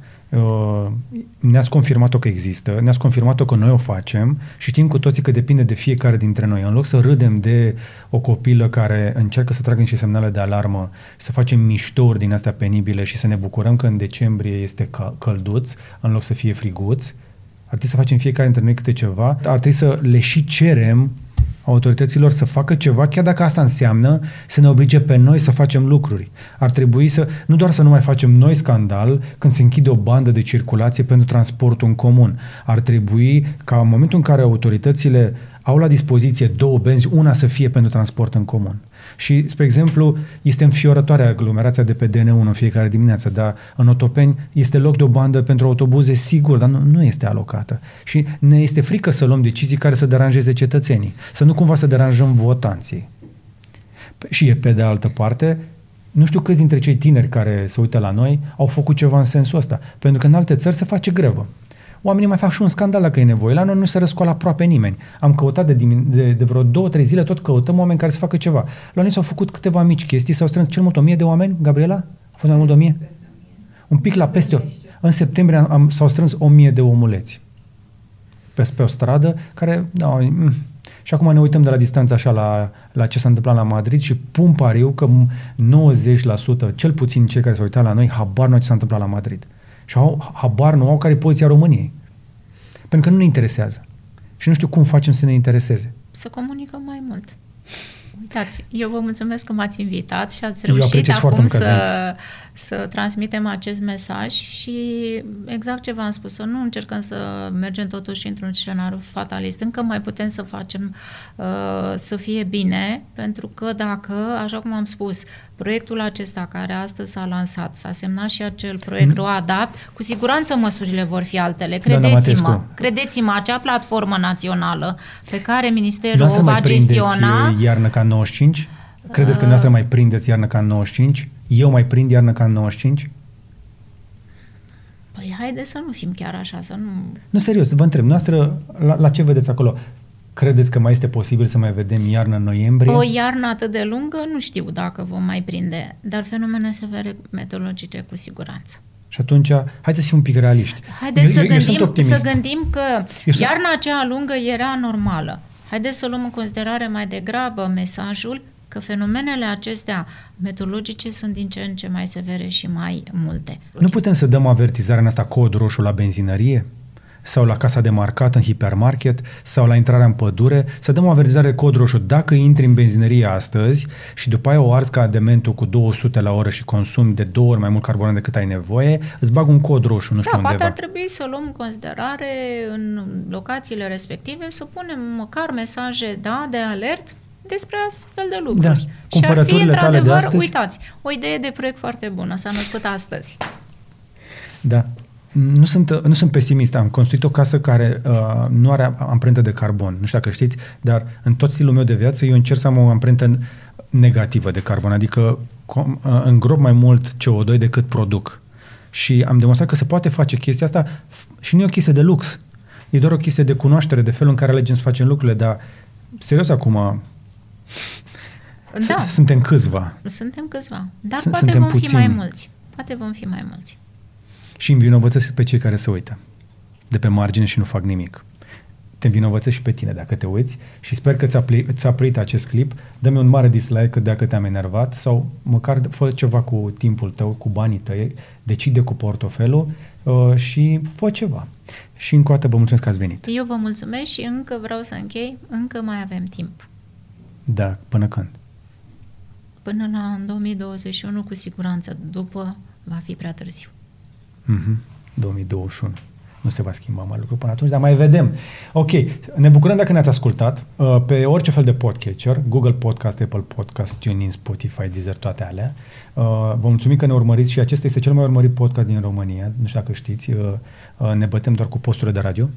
Ne-ați confirmat-o că există, ne-ați confirmat-o că noi o facem și știm cu toții că depinde de fiecare dintre noi. În loc să râdem de o copilă care încearcă să tragă niște semnale de alarmă, să facem miștouri din astea penibile și să ne bucurăm că în decembrie este călduț, în loc să fie friguț, ar trebui să facem fiecare dintre noi câte ceva, ar trebui să le și cerem autorităților să facă ceva, chiar dacă asta înseamnă să ne oblige pe noi să facem lucruri. Ar trebui să, nu doar să nu mai facem noi scandal când se închide o bandă de circulație pentru transportul în comun. Ar trebui ca în momentul în care autoritățile au la dispoziție două benzi, una să fie pentru transport în comun. Și, spre exemplu, este înfiorătoare aglomerația de pe DN1 în fiecare dimineață, dar în Otopeni este loc de o bandă pentru autobuze, sigur, dar nu, nu este alocată. Și ne este frică să luăm decizii care să deranjeze cetățenii, să nu cumva să deranjăm votanții. Și e pe de altă parte, nu știu câți dintre cei tineri care se uită la noi au făcut ceva în sensul ăsta, pentru că în alte țări se face grevă oamenii mai fac și un scandal dacă e nevoie. La noi nu se răscoală aproape nimeni. Am căutat de, de, de vreo două, trei zile, tot căutăm oameni care să facă ceva. La noi s-au făcut câteva mici chestii, s-au strâns cel mult o mie de oameni, Gabriela? A fost mai mult de o mie? Un pic la peste o. În septembrie am, s-au strâns o mie de omuleți pe, pe o stradă care, da, mm. și acum ne uităm de la distanță așa la, la ce s-a întâmplat la Madrid și pun pariu că 90%, cel puțin cei care s-au uitat la noi, habar nu au ce s-a întâmplat la Madrid. Și au, habar nu au care e poziția României. Pentru că nu ne interesează. Și nu știu cum facem să ne intereseze. Să comunicăm mai mult. Uitați, eu vă mulțumesc că m-ați invitat și ați reușit acum să, să transmitem acest mesaj și exact ce v-am spus, să nu încercăm să mergem totuși într-un scenariu fatalist. Încă mai putem să facem uh, să fie bine, pentru că dacă, așa cum am spus, proiectul acesta care astăzi s-a lansat, s-a semnat și acel proiect mm. RoAdapt, cu siguranță măsurile vor fi altele. Credeți-mă, credeți-mă, acea platformă națională pe care Ministerul o va gestiona... iarnă ca 95? Credeți că uh, să mai prindeți iarnă ca în 95? Eu mai prind iarnă ca în 95? Păi haide să nu fim chiar așa, să nu... Nu, serios, vă întreb, noastră, la, la ce vedeți acolo? Credeți că mai este posibil să mai vedem iarnă în noiembrie? O iarnă atât de lungă, nu știu dacă vom mai prinde, dar fenomene severe meteorologice cu siguranță. Și atunci, haideți să fim un pic realiști. Haideți să, eu, gândim, eu să gândim că eu iarna aceea lungă era normală. Haideți să luăm în considerare mai degrabă mesajul că fenomenele acestea meteorologice sunt din ce în ce mai severe și mai multe. Nu putem să dăm avertizarea în asta cod roșu la benzinărie? Sau la casa de marcat în hipermarket sau la intrarea în pădure, să dăm o avertizare cod roșu. Dacă intri în benzinărie astăzi și după aia o arzi ca dementul cu 200 la oră și consumi de două ori mai mult carbonat decât ai nevoie, îți bag un cod roșu, nu știu da, undeva. poate ar trebui să luăm în considerare în locațiile respective să punem măcar mesaje da, de alert despre astfel de lucruri. Da, și ar fi, într-adevăr, uitați, o idee de proiect foarte bună, s-a născut astăzi. Da, nu sunt, nu sunt pesimist. Am construit o casă care uh, nu are amprentă de carbon. Nu știu dacă știți, dar în tot stilul meu de viață eu încerc să am o amprentă negativă de carbon, adică com, uh, îngrop mai mult CO2 decât produc. Și am demonstrat că se poate face chestia asta și nu e o chestie de lux. E doar o chestie de cunoaștere, de felul în care alegem să facem lucrurile, dar serios acum da. suntem câțiva. Suntem câțiva. Dar S- poate vom puțini. fi mai mulți. Poate vom fi mai mulți și învinovățesc pe cei care se uită de pe margine și nu fac nimic. Te învinovățesc și pe tine dacă te uiți și sper că ți-a, pli- ți-a plit acest clip. Dă-mi un mare dislike dacă te-am enervat sau măcar fă ceva cu timpul tău, cu banii tăi, decide cu portofelul uh, și fă ceva. Și încă o dată vă mulțumesc că ați venit. Eu vă mulțumesc și încă vreau să închei, încă mai avem timp. Da, până când? Până la 2021 cu siguranță, după va fi prea târziu. Mm-hmm. 2021. Nu se va schimba mare lucru până atunci, dar mai vedem. Ok, ne bucurăm dacă ne-ați ascultat uh, pe orice fel de podcatcher, Google Podcast, Apple Podcast, TuneIn, Spotify, Deezer, toate alea. Uh, vă mulțumim că ne urmăriți și acesta este cel mai urmărit podcast din România, nu știu dacă știți, uh, uh, ne bătem doar cu posturile de radio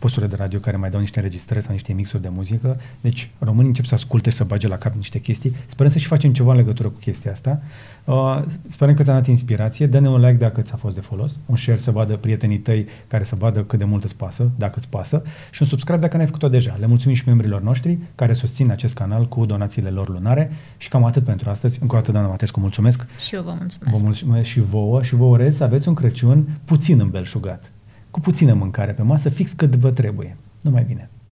posturile de radio care mai dau niște înregistrări sau niște mixuri de muzică. Deci românii încep să asculte, să bage la cap niște chestii. Sperăm să și facem ceva în legătură cu chestia asta. Uh, sperăm că ți-a dat inspirație. Dă-ne un like dacă ți-a fost de folos, un share să vadă prietenii tăi care să vadă cât de mult îți pasă, dacă îți pasă, și un subscribe dacă n-ai făcut-o deja. Le mulțumim și membrilor noștri care susțin acest canal cu donațiile lor lunare și cam atât pentru astăzi. Încă o dată, doamna Matescu, mulțumesc. Și eu vă mulțumesc. Vă mulțumesc și vouă și vă urez să aveți un Crăciun puțin îmbelșugat cu puțină mâncare pe masă, fix cât vă trebuie. Nu mai bine.